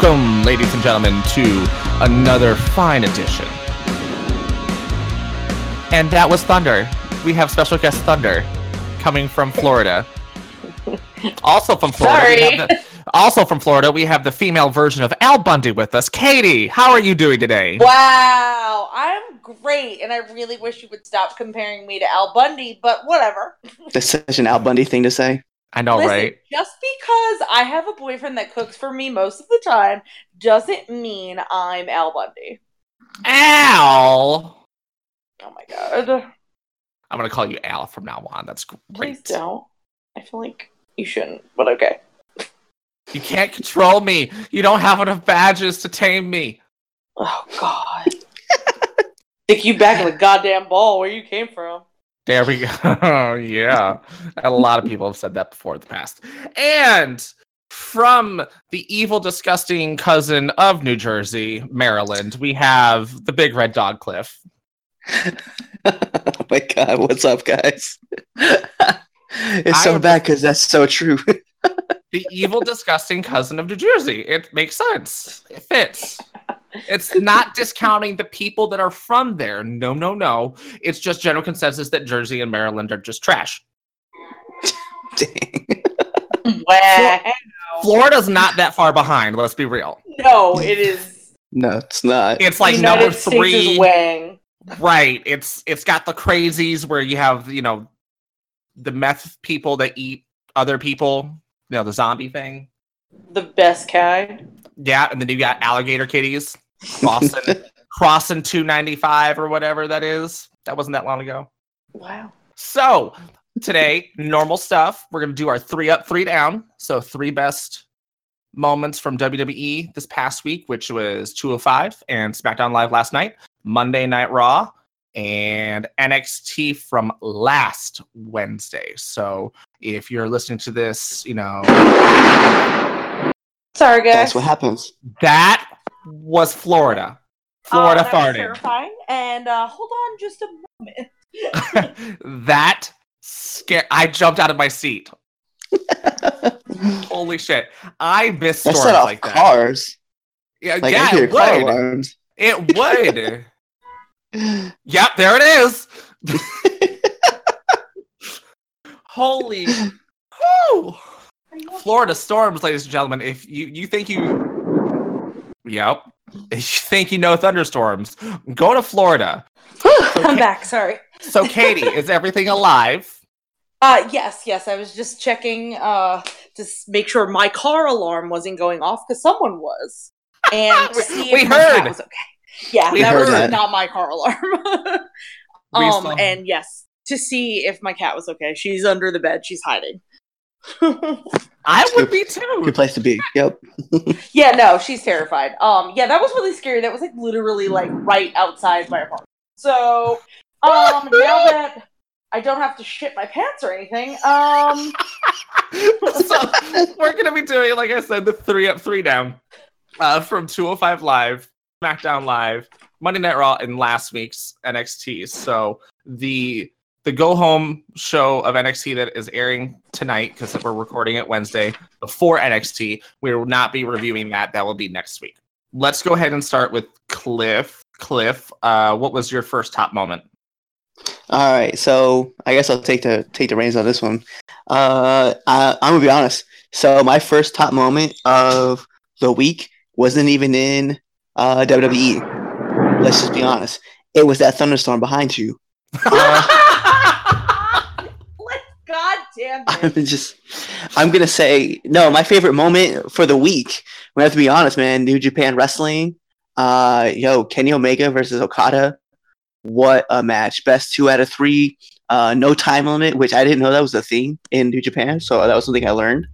Welcome, ladies and gentlemen, to another fine edition. And that was Thunder. We have special guest Thunder coming from Florida. Also from Florida. we Sorry. have the- also from Florida, we have the female version of Al Bundy with us. Katie, how are you doing today? Wow, I'm great, and I really wish you would stop comparing me to Al Bundy, but whatever. That's such an Al Bundy thing to say. I know, Listen, right? just because I have a boyfriend that cooks for me most of the time doesn't mean I'm Al Bundy. Al. Oh my god. I'm gonna call you Al from now on. That's great. Please don't. I feel like you shouldn't, but okay. You can't control me. You don't have enough badges to tame me. Oh god. Stick you back in the goddamn ball where you came from. There we go. yeah. A lot of people have said that before in the past. And from the evil, disgusting cousin of New Jersey, Maryland, we have the big red dog Cliff. oh my god, what's up, guys? it's so bad because that's so true. The evil, disgusting cousin of New Jersey. It makes sense. It fits. It's not discounting the people that are from there. No, no, no. It's just general consensus that Jersey and Maryland are just trash. Dang. Wow. Florida's not that far behind, let's be real. No, it is No, it's not. It's like United number States three. Wang. Right. It's it's got the crazies where you have, you know, the meth people that eat other people, you know, the zombie thing. The best kind. Yeah, and then you got alligator kitties crossing crossing 295 or whatever that is. That wasn't that long ago. Wow. So, today, normal stuff. We're going to do our 3 up, 3 down. So, three best moments from WWE this past week, which was 205 and SmackDown Live last night, Monday Night Raw, and NXT from last Wednesday. So, if you're listening to this, you know, Sorry, guys. That's what happens. that was Florida. Florida Uh, that was farted. terrifying. And uh, hold on just a moment. that scare I jumped out of my seat. Holy shit. I miss That storms set off like that. cars. Yeah, Like yeah hear it car would. alarms. It would. yep, there it is. Holy whew. Florida storms, ladies and gentlemen. If you, you think you Yep. Thank you no thunderstorms, go to Florida. I'm back. Sorry. So Katie, is everything alive? Uh, yes, yes. I was just checking uh, to make sure my car alarm wasn't going off because someone was, and We- we heard. was okay. Yeah, We that was that. not my car alarm. Um, and yes, to see if my cat was okay. She's under the bed. She's hiding. I would be too. Good place to be. Yep. yeah, no, she's terrified. Um, yeah, that was really scary. That was like literally like right outside my apartment. So, um, now that I don't have to shit my pants or anything, um, so we're gonna be doing, like I said, the three up, three down, uh, from 205 Live, SmackDown Live, Monday Night Raw, and last week's NXT. So the the go home show of NXT that is airing tonight because we're recording it Wednesday before NXT. We will not be reviewing that. That will be next week. Let's go ahead and start with Cliff. Cliff, uh, what was your first top moment? All right, so I guess I'll take the take the reins on this one. Uh, I, I'm gonna be honest. So my first top moment of the week wasn't even in uh, WWE. Let's just be honest. It was that thunderstorm behind you. let's I'm just, I'm gonna say no. My favorite moment for the week. We have to be honest, man. New Japan Wrestling. Uh, yo, Kenny Omega versus Okada. What a match! Best two out of three. Uh, no time limit, which I didn't know that was a thing in New Japan. So that was something I learned.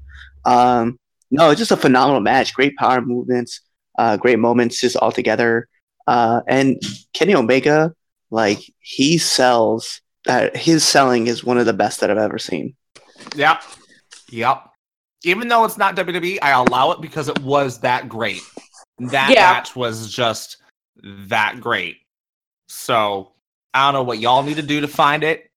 Um, no, it's just a phenomenal match. Great power movements. Uh, great moments just all together. Uh, and Kenny Omega, like he sells. Uh, his selling is one of the best that I've ever seen. Yep. Yep. Even though it's not WWE, I allow it because it was that great. That Yeah. match was just that great. So I don't know what y'all need to do to find it.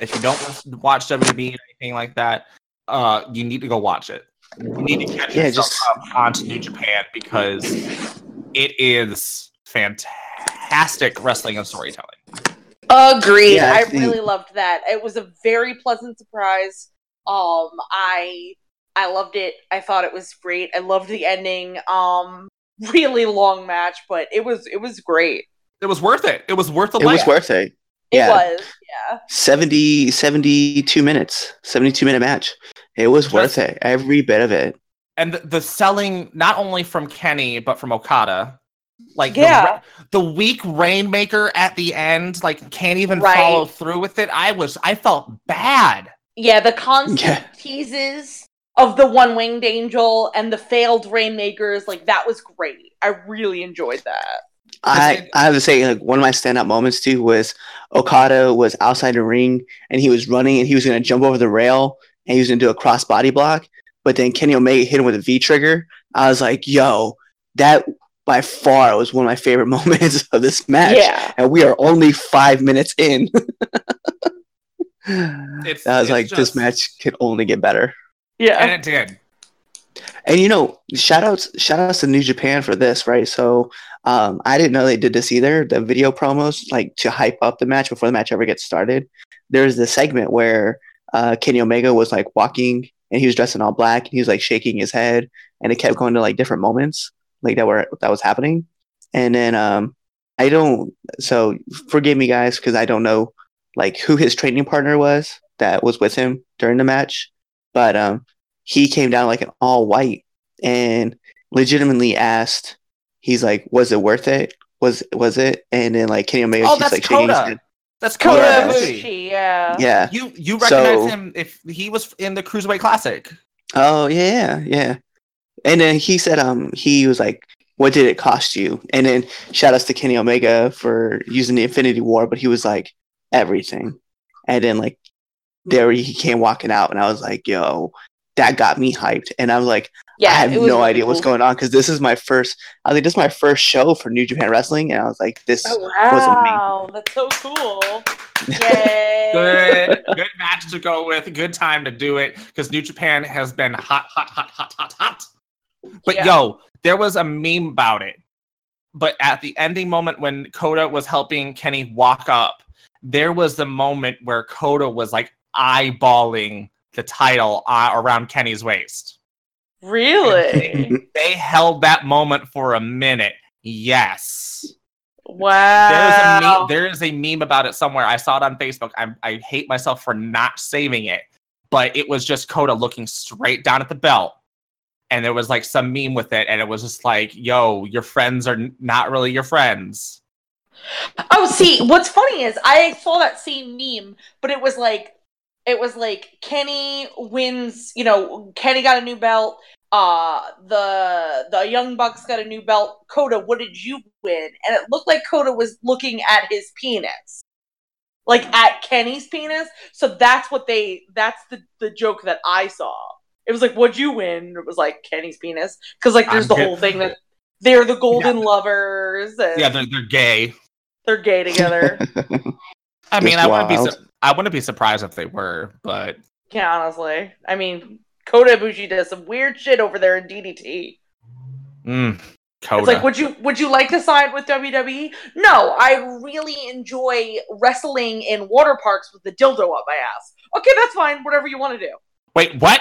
If you don't watch WWE or anything like that, uh, you need to go watch it. you need to catch Yeah, yourself just- up onto New Japan because it is fantastic wrestling and storytelling. Agreed. Yeah, I I, think- really loved that. It was a very pleasant surprise. Um, I I loved it. I thought it was great. I loved the ending. Um, really long match, but it was it was great. It was worth it. It was worth the It was worth it. It Yeah. was. Yeah. 70, 72 minutes, 72 minute match. It was Just- worth it. Every bit of it. and the, the selling not only from Kenny but from Okada. Like the Yeah. ra- the, weak rainmaker at the end, like can't even Right. follow through with it. I was I felt bad. Yeah, the constant Yeah. teases of the one winged angel and the failed rainmakers, like that was great. I really enjoyed that. I, I have to say, like one of my standout moments too was Okada was outside the ring and he was running and he was gonna jump over the rail and he was gonna do a cross body block, but then Kenny Omega hit him with a V trigger. I was like, yo, that by far was one of my favorite moments of this match. Yeah. And we are only five minutes in. It's, I was it's like, just- this match could only get better. Yeah. and it did. And you know, shout outs shout outs to New Japan for this, right? So um I didn't know they did this either. The video promos, like to hype up the match before the match ever gets started. There's the segment where uh Kenny Omega was like walking and he was dressed in all black and he was like shaking his head and it kept going to like different moments like that were that was happening. And then um I don't so forgive me guys because I don't know like who his training partner was that was with him during the match. But um he came down like an all white and legitimately asked, he's like, "Was it worth it? Was was it?" And then like Kenny Omega Oh, keeps that's like Kota. That's Kota Kota Yeah. Ibushi. Ibushi, yeah. Yeah. You you recognize So- him if he was in the Cruiserweight Classic. Oh yeah, yeah. And then he said, um, he was like, "What did it cost you?" And then shout outs to Kenny Omega for using the Infinity War, but he was like, "Everything." And then like hmm. there he came walking out, and I was like, "Yo." That got me hyped, and I was like, Yeah. I have no really idea what's cool. going on because this is my first. I think this is my first show for New Japan Wrestling, and I was like, "This Oh, was amazing." wow. That's so cool. Yay. Good, good match to go with. Good time to do it because New Japan has been hot, hot, hot, hot, hot, hot. But Yeah. yo, there was a meme about it. But at the ending moment when Kota was helping Kenny walk up, there was the moment where Kota was like eyeballing the title uh, around Kenny's waist. Really? They held that moment for a minute. Yes. There's a wow. meme, there is a meme about it somewhere. I saw it on Facebook. I, I hate myself for not saving it, but it was just Kota looking straight down at the belt, and there was like some meme with it, and it was just like, "Yo, your friends are not really your friends." Oh, see, what's funny is I saw that same meme, but it was like it was like Kenny wins, you know, Kenny got a new belt, uh the the Young Bucks got a new belt. Kota, what did you win? And it looked like Kota was looking at his penis. Like at Kenny's penis. So that's what they that's the the joke that I saw. It was like, what'd you win? It was like Kenny's penis. Because like there's I'm the whole thing that they're the golden lovers and Yeah, they're, they're gay. They're gay together. I mean, That's I wouldn't be su- I wouldn't be surprised if they were, but Yeah, honestly. I mean, Kota Ibushi does some weird shit over there in DDT. mm, Kota. It's like, would you would you like to sign with WWE? No, I really enjoy wrestling in water parks with the dildo up my ass. Okay, that's fine. Whatever you want to do. Wait, what?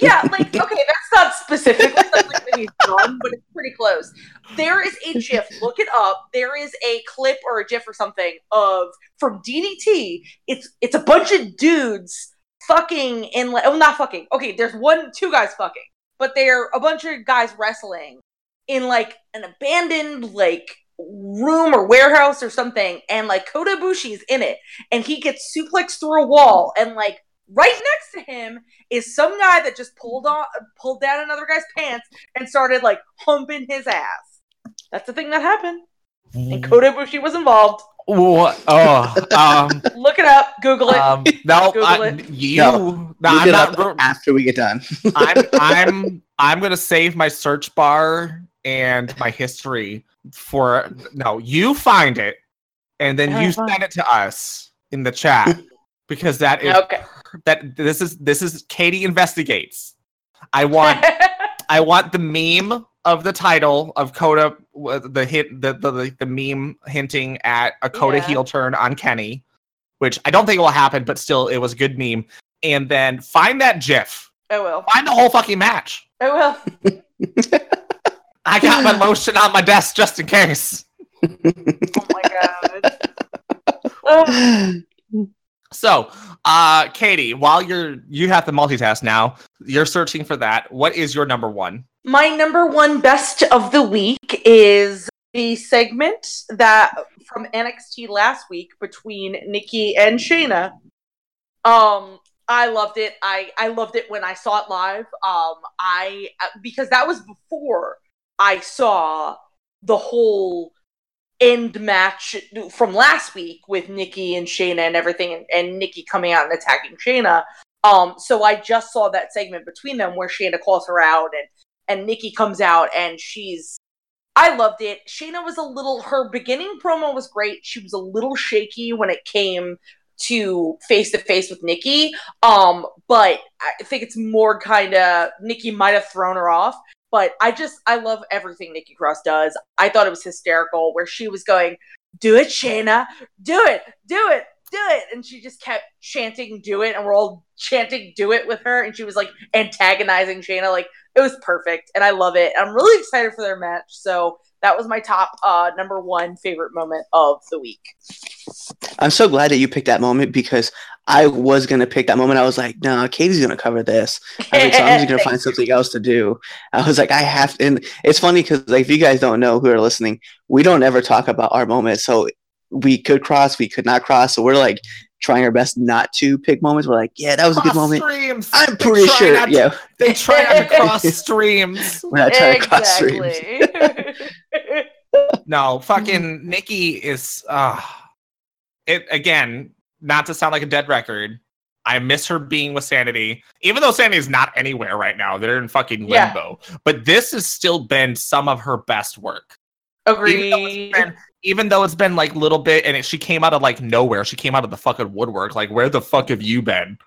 Yeah, like okay, that's not specifically something that he's done, but it's pretty close. There is a GIF. Look it up. There is a clip or a GIF or something of from DDT. It's it's a bunch of dudes fucking in like oh not fucking. Okay, there's one two guys fucking, but they're a bunch of guys wrestling in like an abandoned like room or warehouse or something, and like Kota Ibushi's in it, and he gets suplexed through a wall, and like right next to him is some guy that just pulled on pulled down another guy's pants and started like humping his ass. That's the thing that happened. And Kota Ibushi was involved. What? Oh, um, Look it up, Google it. um, no, Google I- it. you. No, no, Look I'm it not. up after we get done. I'm I'm I'm gonna save my search bar and my history for no. You find it, and then you send it to us in the chat because that is okay. That this is this is Katie investigates. I want I want the meme of the title of Kota, uh, the hit, the the, the, the meme hinting at a Kota Yeah. heel turn on Kenny, which I don't think will happen, but still, it was a good meme. And then find that GIF, I will. find the whole fucking match. I will. I got my lotion on my desk just in case. Oh my god. Ugh. So, uh, Katie, while you're you have to multitask now, you're searching for that. What is your number one? My number one best of the week is the segment that from NXT last week between Nikki and Shayna. Um, I loved it. I I loved it when I saw it live. Um, I because that was before I saw the whole end match from last week with Nikki and Shayna and everything, and, and Nikki coming out and attacking Shayna. Um, so I just saw that segment between them where Shayna calls her out and and Nikki comes out and she's I loved it. Shayna was a little her beginning promo was great. She was a little shaky when it came to face to face with Nikki. Um, but I think it's more kind of Nikki might have thrown her off. But I just I love everything Nikki Cross does. I thought it was hysterical where she was going, "Do it, Shayna, do it, do it, do it," and she just kept chanting, "Do it," and we're all chanting, "Do it" with her, and she was like antagonizing Shayna. Like it was perfect, and I love it. I'm really excited for their match. So that was my top uh, number one favorite moment of the week. I'm so glad that you picked that moment because I was gonna pick that moment. I was like, no, Katie's gonna cover this. I was like, so I'm just gonna find something else to do. I was like, I have to. And it's funny because like if you guys don't know who are listening, we don't ever talk about our moments. So we could cross, we could not cross. So we're like trying our best not to pick moments. We're like, yeah, that was a good moment. streams. I'm pretty try sure. to- yeah, they try not to cross streams. we're not trying to cross streams. Exactly. No, fucking Nikki is uh it again, not to sound like a dead record. I miss her being with Sanity. Even though Sanity is not anywhere right now. They're in fucking Yeah. limbo. But this has still been some of her best work. Even though been, even though it's been like little bit and it, she came out of like nowhere. She came out of the fucking woodwork. Like, where the fuck have you been?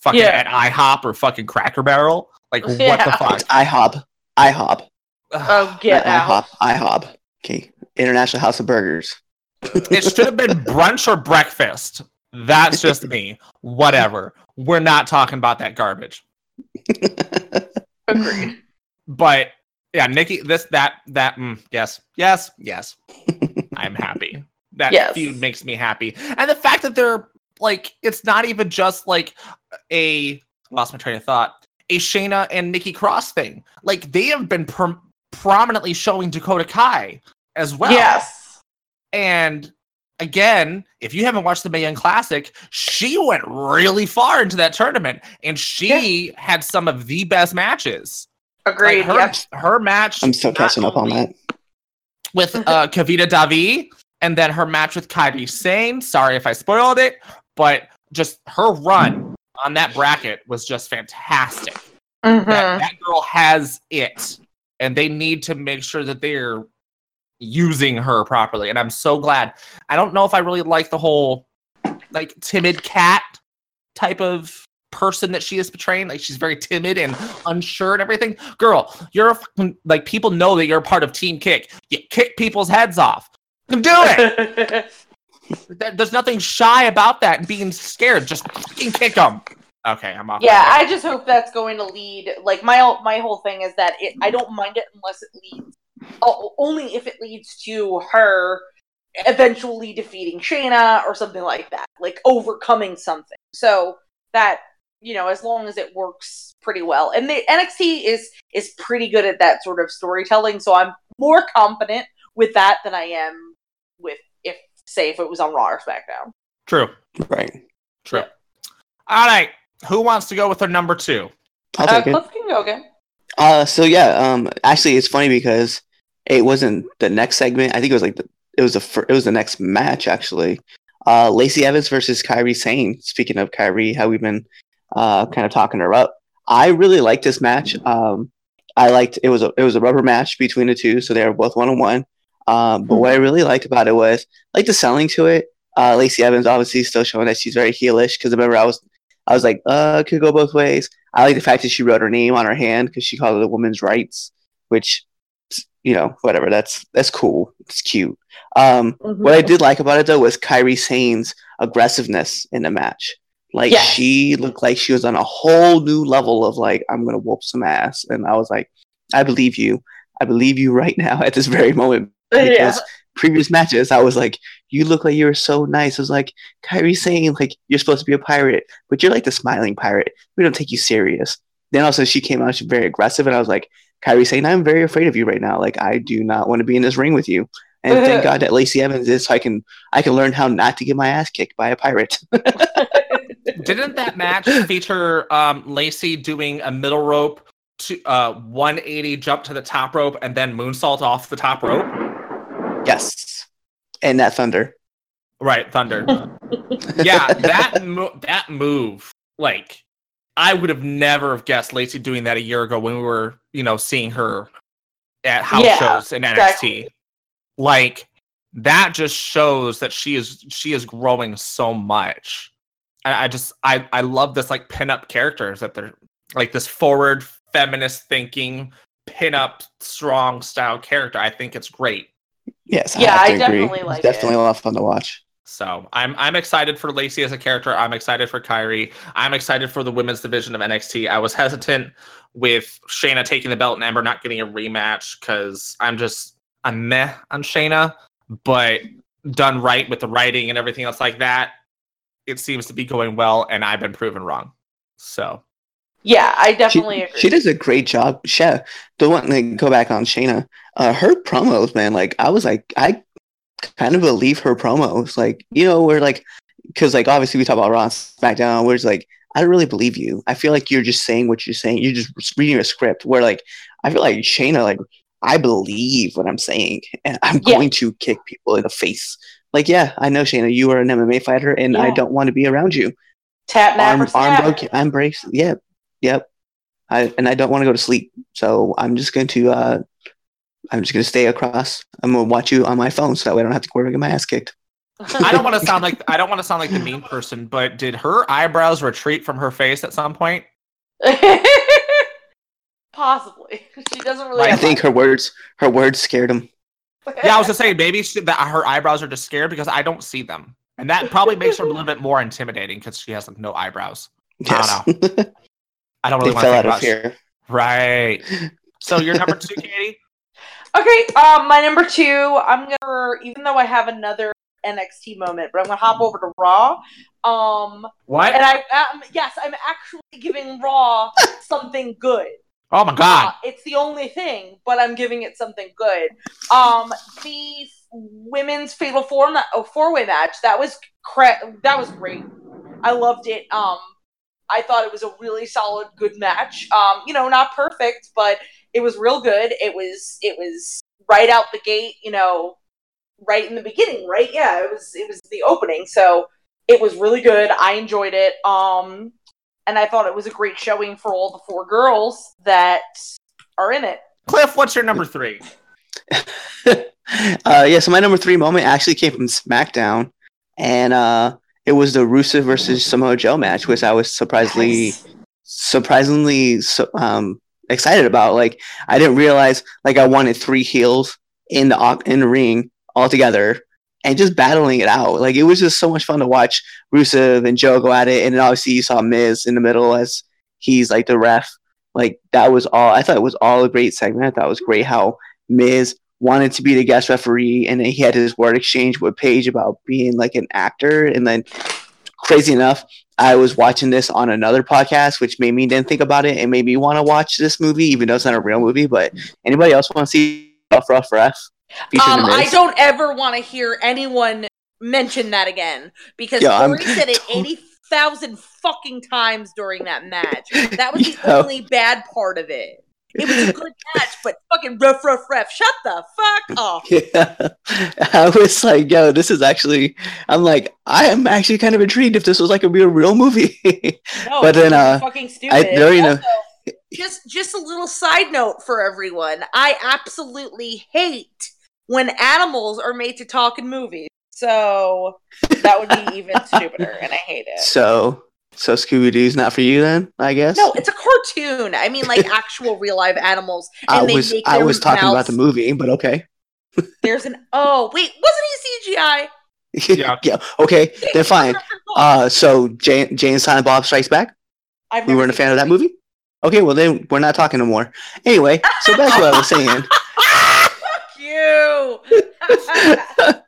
Fucking Yeah. at IHOP or fucking Cracker Barrel? Like, what the fuck? IHOP, IHOP, Oh, get not out. IHOP, IHOP. Okay, International House of Burgers. it should have been brunch or breakfast. That's just me. Whatever. We're not talking about that garbage. Agreed. But yeah, Nikki, this, that, that, mm, yes, yes, yes. I'm happy. That Yes. feud makes me happy. And the fact that they're like, it's not even just like a, lost my train of thought, a Shayna and Nikki Cross thing. Like, they have been prom- prominently showing Dakota Kai as well. Yes. And again, if you haven't watched the Mae Young Classic, she went really far into that tournament, and she had some of the best matches. Agreed. Like her, yes. her match. I'm still not catching up on that. with uh, Kavita Devi, and then her match with Kairi Sane. Sorry if I spoiled it, but just her run on that bracket was just fantastic. Mhm. That, that girl has it, and they need to make sure that they're using her properly. And I'm so glad. I don't know if I really like the whole like timid cat type of person that she is portraying. Like she's very timid and unsure and everything. Girl, you're a like people know that you're a part of Team Kick. You kick people's heads off. Do it. There's nothing shy about that and being scared. Just kick them. Okay, I'm off. yeah, I just hope that's going to lead. Like my whole- my whole thing is that it, I don't mind it unless it leads. Oh, only if it leads to her eventually defeating Shayna or something like that, like overcoming something. So that you know, as long as it works pretty well, and the NXT is is pretty good at that sort of storytelling. So I'm more confident with that than I am with if say if it was on Raw or SmackDown. True. Right. True. All right. Who wants to go with their number two? I'll Uh, take it. Cliff can go again. Uh, so yeah, um, actually, it's funny because it wasn't the next segment. I think it was like the it was the fir- it was the next match actually. Uh, Lacey Evans versus Kairi Sane. Speaking of Kairi, how we've been uh kind of talking her up. I really liked this match. Um, I liked it was a it was a rubber match between the two, so they were both one on one. Um, but what I really liked about it was like the selling to it. Uh, Lacey Evans obviously still showing that she's very heelish because remember I was I was like, uh, could go both ways. I like the fact that she wrote her name on her hand because she called it a woman's rights, which you know, whatever. That's that's cool. It's cute. Um, Mhm. what I did like about it though was Kairi Sane's aggressiveness in the match. Like Yes. she looked like she was on a whole new level of like, I'm gonna whoop some ass. And I was like, I believe you. I believe you right now at this very moment. yeah. Because previous matches, I was like, you look like you're so nice. I was like, Kairi saying like you're supposed to be a pirate, but you're like the smiling pirate. We don't take you serious. Then also she came out, she's very aggressive, and I was like, Kairi saying, I'm very afraid of you right now. Like I do not want to be in this ring with you. And thank God that Lacey Evans is so I can I can learn how not to get my ass kicked by a pirate. Didn't that match feature um, Lacey doing a middle rope to uh, 180 jump to the top rope and then moonsault off the top rope? Yes. And that thunder. Right, Thunder. yeah, that mo- that move, like, I would have never have guessed Lacey doing that a year ago when we were, you know, seeing her at house Yeah, shows in NXT. exactly. Like, that just shows that she is she is growing so much. I, I just I I love this like pinup characters that they're like this forward feminist thinking pinup strong style character. I think it's great. Yes, Yeah, have I to agree. definitely It's like definitely it. a lot of fun to watch. So I'm I'm excited for Lacey as a character. I'm excited for Kairi. I'm excited for the women's division of NXT. I was hesitant with Shayna taking the belt and Ember not getting a rematch because I'm just I'm meh on Shayna, but done right with the writing and everything else like that, it seems to be going well, and I've been proven wrong. So yeah, I She, definitely agree. she does a great job. Chef, the one like go back on Shayna. Uh, her promos, man. Like I was like, I kind of believe her promos. Like you know, we're like, because like obviously we talk about Raw, SmackDown. Where it's like, I don't really believe you. I feel like you're just saying what you're saying. You're just reading a script. Where like, I feel like Shayna, like I believe what I'm saying, and I'm Yeah. going to kick people in the face. Like, yeah, I know Shayna, you are an MMA fighter, and I don't want to be around you Tap arm, napper arm broke, arm breaks. Yep, yep. I and I don't want to go to sleep, so I'm just going to. uh I'm just going to stay across. I'm going to watch you on my phone, so that way I don't have to worry about getting my ass kicked. I don't want to sound like I don't want to sound like the mean person, but did her eyebrows retreat from her face at some point? Possibly. She doesn't really. I have think her words, her words scared him. Yeah, I was just saying maybe she, that her eyebrows are just scared because I don't see them, and that probably makes her a little bit more intimidating because she has like no eyebrows. Yes, I don't they really want to fell think out of about fear. Right. So you're number two, Katie. Okay, um, my number two, I'm gonna, even though I have another NXT moment, but I'm gonna hop over to Raw. Um, What? and I, um, yes, I'm actually giving Raw something good. Oh my god. Uh, it's the only thing, but I'm giving it something good. Um, the women's fatal four oh, four way match that was cra- that was great. I loved it. Um, I thought it was a really solid, good match. Um, you know, not perfect, but it was real good. It was it was right out the gate. You know, right in the beginning. Right? Yeah, it was it was the opening. So it was really good. I enjoyed it. Um, and I thought it was a great showing for all the four girls that are in it. Cliff, what's your number three? uh, yeah, so my number three moment actually came from SmackDown, and uh, it was the Rusev versus Samoa Joe match, which I was surprisingly Yes. surprisingly um, excited about. Like I didn't realize like I wanted three heels in the in the ring all together and just battling it out. Like it was just so much fun to watch Rusev and Joe go at it, and then obviously you saw Miz in the middle as he's like the ref. Like that was all. I thought it was all a great segment. I thought it was great how Miz wanted to be the guest referee, and then he had his word exchange with Paige about being like an actor, and then crazy enough, I was watching this on another podcast, which made me then think about it and made me want to watch this movie, even though it's not a real movie. But anybody else want to see Rough Rough Ref? Um, I don't ever want to hear anyone mention that again because Yo, I'm said it eighty thousand fucking times during that match. That was the Yo. only bad part of it. It was a good match, but fucking rough, rough, ref. Shut the fuck off. Yeah, I was like, yo, this is actually. I'm like, I am actually kind of intrigued if this was like a real, real movie. No, But then, it's uh, fucking stupid. I during the Also, just just a little side note for everyone. I absolutely hate when animals are made to talk in movies. So that would be even stupider, and I hate it. so So Scooby Doo's not for you then, I guess. No, it's a cartoon. I mean, like actual real live animals. I And they was make I their was talking about the movie, but okay. There's an oh wait, wasn't he CGI? Yeah. yeah. Okay. Then fine. Uh, so Jane, Jane and Silent Bob Strikes Back. I've We weren't a fan of that movie. Okay. Well, then we're not talking no more. Anyway, so back to what I was saying. Fuck you.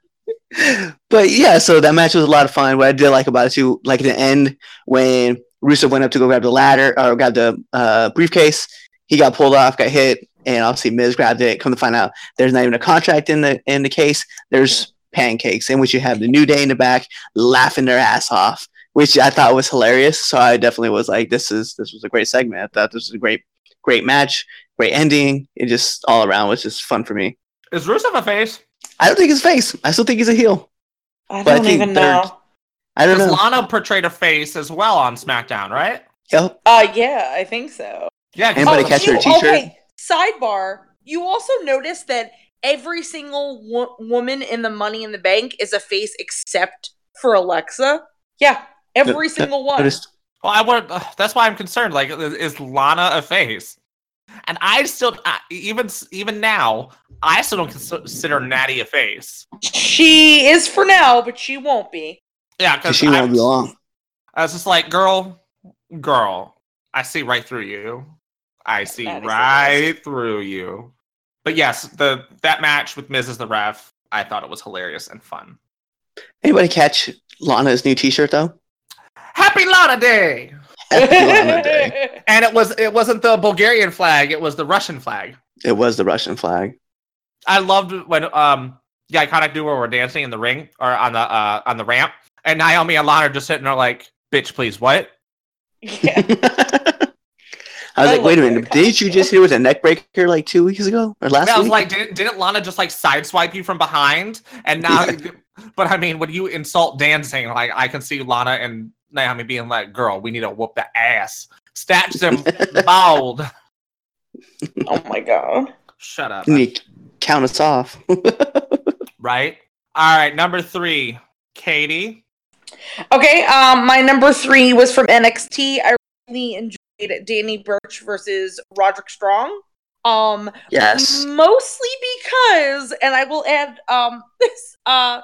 But yeah, so that match was a lot of fun. What I did like about it too, like at the end when Rusev went up to go grab the ladder or grab the uh, briefcase, he got pulled off, got hit, and obviously Miz grabbed it. Come to find out, there's not even a contract in the in the case. There's pancakes in which you have the New Day in the back laughing their ass off, which I thought was hilarious. So I definitely was like, this is this was a great segment. I thought this was a great great match, great ending. It just all around was just fun for me. Is Rusev a face? I don't think his face. I still think he's a heel. I But I don't think even know. I don't know. Lana portrayed a face as well on SmackDown, right? Yep. Uh, yeah, I think so. Yeah. Anybody Oh, catch her t-shirt? Okay, sidebar. You also notice that every single wo- woman in the Money in the Bank is a face except for Alexa. Yeah, every No, single one. Noticed- Well, I would. Uh, that's why I'm concerned. Like, is, is Lana a face? And I still, I, even even now, I still don't consider Natty a face. She is for now, but she won't be. Yeah, 'cause because she won't be long. I was just like, girl, girl, I see right through you. I see That is right through you. But yes, the that match with Mrs. the Ref, I thought it was hilarious and fun. Anybody catch Lana's new T-shirt though? Happy Lana Day! Happy Day. And it was it wasn't the Bulgarian flag; it was the Russian flag. It was the Russian flag. I loved when um the iconic duo were dancing in the ring or on the uh on the ramp, and Naomi and Lana are just sitting there like, "Bitch, please, what?" yeah. I was I like, wait a minute, didn't you concept. just hit was a neck breaker like two weeks ago or last week? I was week? like, didn't, didn't Lana just like sideswipe you from behind? And now, but I mean, when you insult dancing, like I can see Lana and Naomi being like, "Girl, we need to whoop the ass." Stats them bald. Oh my god. Shut up. You count us off. Right. All right. Number three, Katie. Okay, um, my number three was from NXT. I really enjoyed Danny Burch versus Roderick Strong. Um, yes. mostly because, and I will add um this. Uh,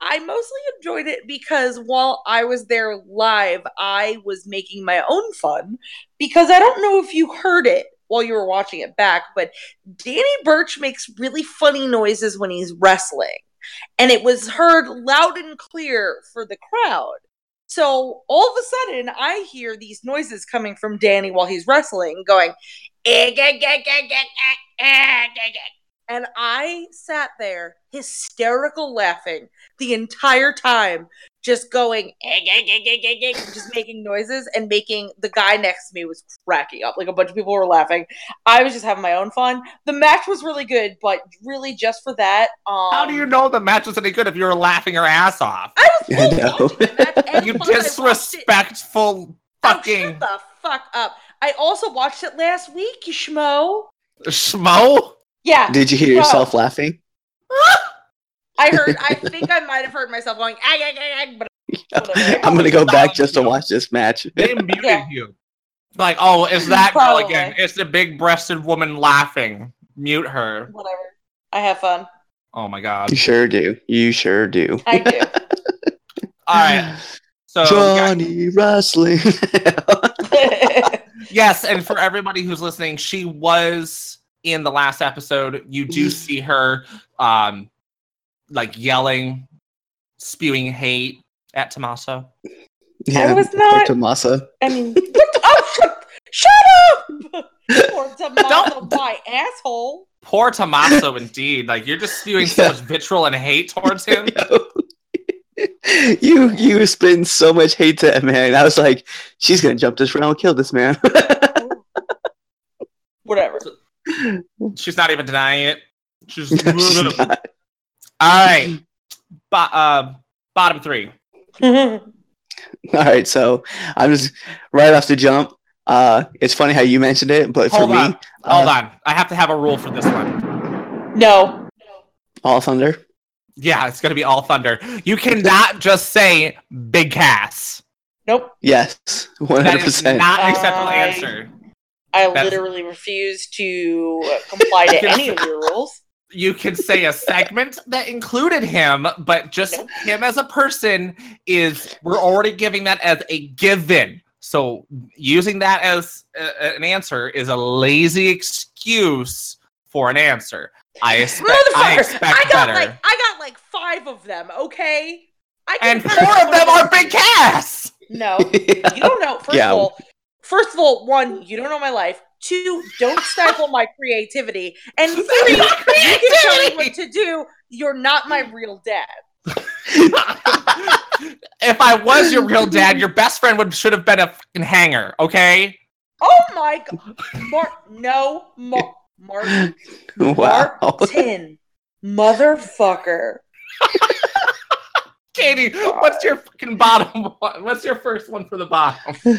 I mostly enjoyed it because while I was there live, I was making my own fun. Because I don't know if you heard it while you were watching it back, but Danny Burch makes really funny noises when he's wrestling, and it was heard loud and clear for the crowd. So all of a sudden, I hear these noises coming from Danny while he's wrestling, going, And I sat there hysterical laughing the entire time, just going, just making noises and making the guy next to me was cracking up. Like a bunch of people were laughing. I was just having my own fun. The match was really good, but really just for that. Um, How do you know the match was any good if you were laughing your ass off? I was I full know. the match You plus I disrespectful Oh, fucking shut the fuck up. I also watched it last week, you schmo. schmo. Yeah. Did you hear No. yourself laughing? I heard I think I might have heard myself going ag ag ag ag, but Whatever. I'm gonna go back just to watch this match. They muted Yeah. you. Like, oh, is that girl Probably. again? It's the big-breasted woman laughing. Mute her. whatever. I have fun. Oh my god. You sure do. You sure do. I do. All right. So yeah, Johnny Wrestling. Yes, and for everybody who's listening, she was in the last episode. You do see her, um, like yelling, spewing hate at Tommaso. yeah, was poor not- Tomasa. I mean, oh, shut, shut up! Poor tomato pie asshole. Poor Tommaso, indeed. Like you're just spewing so much vitriol and hate towards him. you you spitting so much hate to that man. I was like, she's gonna jump this round and kill this man. Whatever. She's not even denying it. She's She's not. all right. Bo- uh, bottom three. All right, so I'm just right off the jump. Uh, it's funny how you mentioned it, but Hold for on. me, Hold uh, on. I have to have a rule for this one. no. All Thunder. Yeah, it's gonna be all thunder. You cannot just say big Cass. Nope. Yes, hundred is percent. not an acceptable I- answer. I That's- literally refuse to comply to any of your rules. You could say a segment that included him, but just Nope. him as a person is we're already giving that as a given. So using that as a- an answer is a lazy excuse for an answer. I expect, I expect I got better. like I got like five of them. Okay. I can and four of them are big cats. No, you don't know. First Yeah. of all, first of all, one, you don't know my life. Two, don't stifle my creativity. And three, you can tell me what to do. You're not my real dad. if I was your real dad, your best friend would should have been a fucking hanger, okay? Oh my god, Mark! No, Mark, Mark, wow. Martin, motherfucker. Katie, what's your fucking bottom one? What's your first one for the bottom?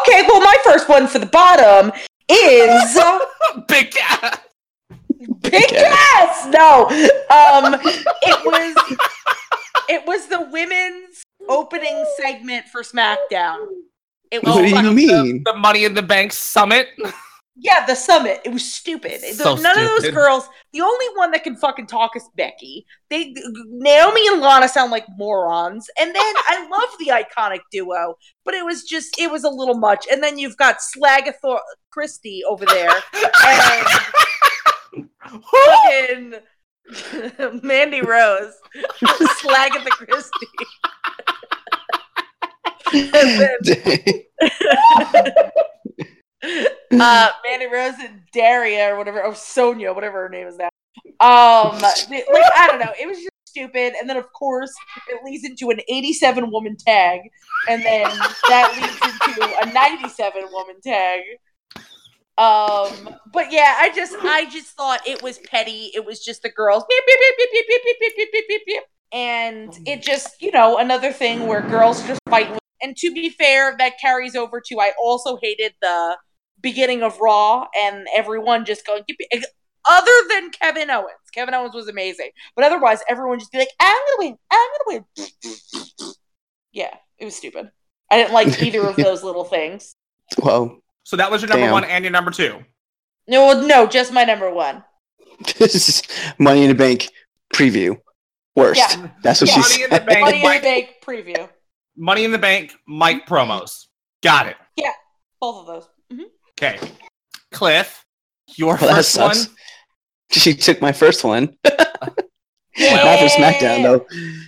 Okay, well, my first one for the bottom is Big cat. big Yeah. ass. No, um, it was it was the women's opening segment for SmackDown. It was What do you fucking- mean? The Money in the Bank Summit. Yeah, the summit. It was stupid. So None of those girls. The only one that can fucking talk is Becky. They Naomi and Lana sound like morons. And then I love the iconic duo, but it was just it was a little much. And then you've got Slagathor Christie over there and fucking Mandy Rose, Slagatha Christie. and then uh, Mandy Rose and Daria or whatever, oh Sonya, whatever her name is now. Um, like I don't know, it was just stupid. And then of course it leads into an 87 woman tag, and then that leads into a 97 woman tag. Um, but yeah, I just I just thought it was petty. It was just the girls. Beep, beep, beep, and it just, you know, another thing where girls just fight. And to be fair, that carries over to I also hated the beginning of Raw and everyone just going, other than Kevin Owens. Kevin Owens was amazing, but otherwise, everyone just be like, "I'm gonna win, I'm gonna win." Yeah, it was stupid. I didn't like either of those little things. Whoa. So that was your number Damn. one and your number two. No, no, just my number one. This is Money in the Bank preview. Worst. Yeah. That's what Yeah. she Money in the. Bank. Money in the Bank preview. Money in the Bank, mic promos. Got it. Yeah, both of those. Okay. Cliff, your Well, first one. She took my first one. Yeah. Not for SmackDown though.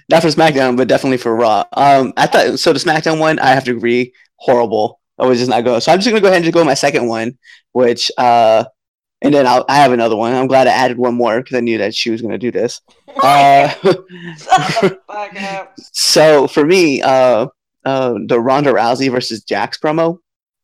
Not for SmackDown, but definitely for Raw. Um, I thought so. The SmackDown one, I have to agree, horrible. I was just not go. So I'm just gonna go ahead and just go with my second one, which uh, and then I'll, I have another one. I'm glad I added one more because I knew that she was gonna do this. Uh, Shut the fuck up. so for me, uh, uh, the Ronda Rousey versus Jax promo,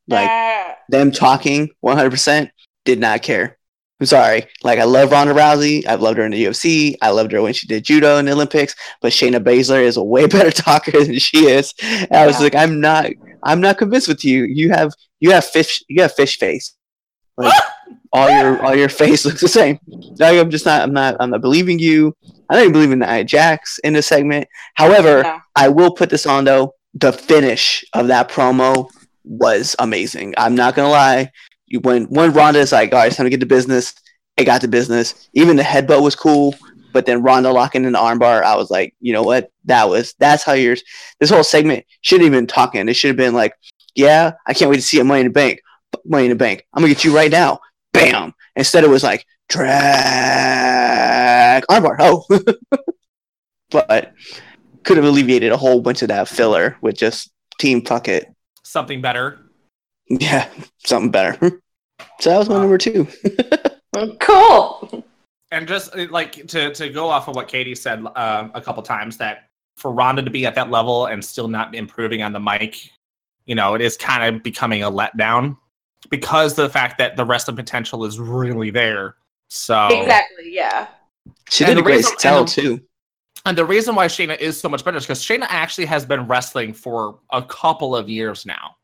like Ah. them talking 100% did not care. I'm sorry. Like, I love Ronda Rousey. I've loved her in the UFC. I loved her when she did judo in the Olympics. But Shayna Baszler is a way better talker than she is. And I was Yeah. like, I'm not, I'm not convinced with you. You have, you have fish, you have fish face. Like, all your, all your face looks the same. Like, I'm just not, I'm not, I'm not believing you. I don't even believe in Nia Jax in this segment. However, No. I will put this on though. The finish of that promo was amazing. I'm not gonna lie. You when when Ronda is like, all right, time to get to business. It got to business. Even the headbutt was cool, but then Ronda locking in the armbar, I was like, you know what? That was that's how yours. This whole segment shouldn't even talking. It should have been like, yeah, I can't wait to see a Money in the Bank. Money in the Bank. I'm gonna get you right now. Bam. Instead, it was like drag armbar. Oh, but could have alleviated a whole bunch of that filler with just team fuck it. Something better. Yeah, something better. So that was my number two. Cool. And just uh, like to to go off of what Katie said um, a couple times, that for Ronda to be at that level and still not improving on the mic, you know, it is kind of becoming a letdown because the fact that the rest of potential is really there. So Exactly. Yeah. She And did a great reason- sell and too. And the reason why Shayna is so much better is because Shayna actually has been wrestling for a couple of years now.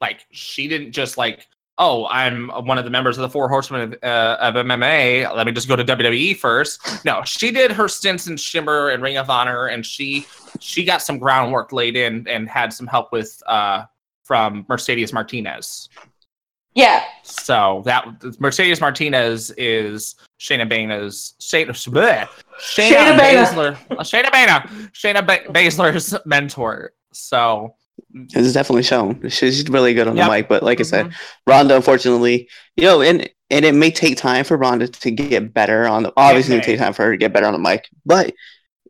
Like she didn't just like oh, I'm one of the members of the Four Horsemen of, uh, of MMA. Let me just go to WWE first. No, she did her stints in Shimmer and Ring of Honor, and she she got some groundwork laid in and had some help with uh, from Mercedes Martinez. Yeah. So that Mercedes Martinez is Shayna Bana's Shayna, bleh, Shayna, Shayna Baszler. Baszler, uh, Shayna Bana, Shayna ba- Baszler's mentor. So It's definitely shown. She's really good on Yep. the mic, but like I said, mhm. Ronda, unfortunately, you know, and and it may take time for Ronda to get better on the. Obviously, it may. take time for her to get better on the mic, but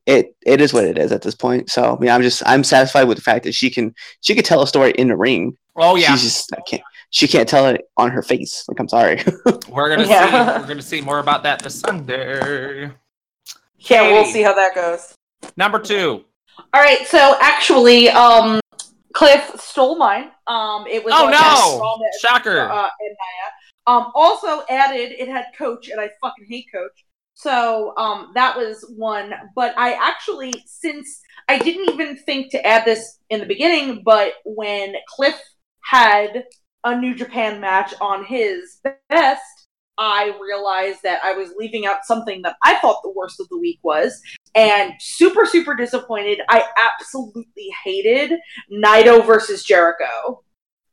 it it is what it is at this point. So I mean, I'm just I'm satisfied with the fact that she can she can tell a story in the ring. oh yeah, She's just I can't she can't tell it on her face. Like I'm sorry. we're gonna Yeah. see we're gonna see more about that this Sunday. Yeah, we'll see how that goes. Number two. All right, so actually, um, Cliff stole mine. Um, it was Oh no! Ronda Shocker. uh, and Nia. Um, also added, it had Coach, and I fucking hate Coach. So um, that was one. But I actually, since I didn't even think to add this in the beginning, but when Cliff had a New Japan match on his best, I realized that I was leaving out something that I thought the worst of the week was, and super super disappointed. I absolutely hated Naito versus Jericho.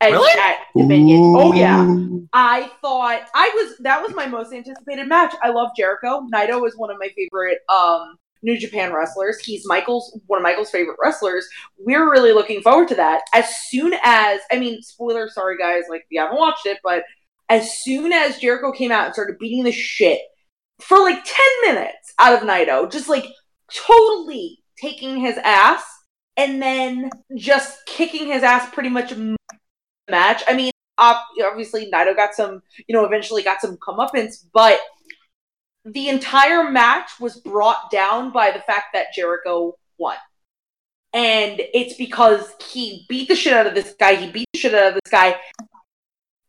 at- Really? At Dominion. Oh yeah. I thought I was that was my most anticipated match. I love Jericho. Naito is one of my favorite um New Japan wrestlers. He's Michael's one of Michael's favorite wrestlers. We're really looking forward to that. As soon as I mean, spoiler, sorry guys, like if you haven't watched it, but as soon as Jericho came out and started beating the shit for like 10 minutes out of Naito, just like totally taking his ass and then just kicking his ass pretty much match. I mean, obviously Naito got some, you know, eventually got some comeuppance, but the entire match was brought down by the fact that Jericho won. And it's because he beat the shit out of this guy, he beat the shit out of this guy,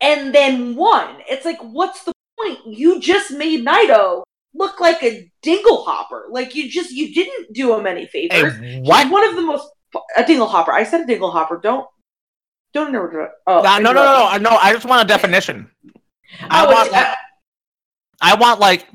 and then won. It's like, what's the point? You just made Naito look like a dingle hopper. Like you just you didn't do him any favors. Hey, He's what? one of the most a dingle hopper. I said a dingle hopper. Don't don't interrupt. Oh, No, no, no, no, no. I just want a definition. Oh, I Oh, want it's- uh, I want like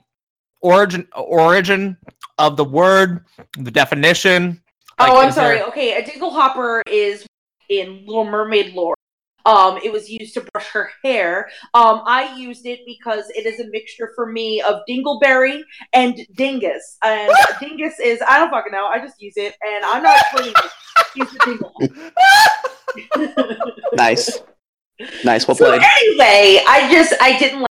origin origin of the word, the definition. oh, I'm is there- sorry. Okay, a dingle hopper is in Little Mermaid lore. Um, it was used to brush her hair. Um, I used it because it is a mixture for me of dingleberry and dingus. And dingus is I don't fucking know. I just use it, and I'm not explaining it. Use the dingle. Nice. Nice. Well so played. anyway, I just I didn't like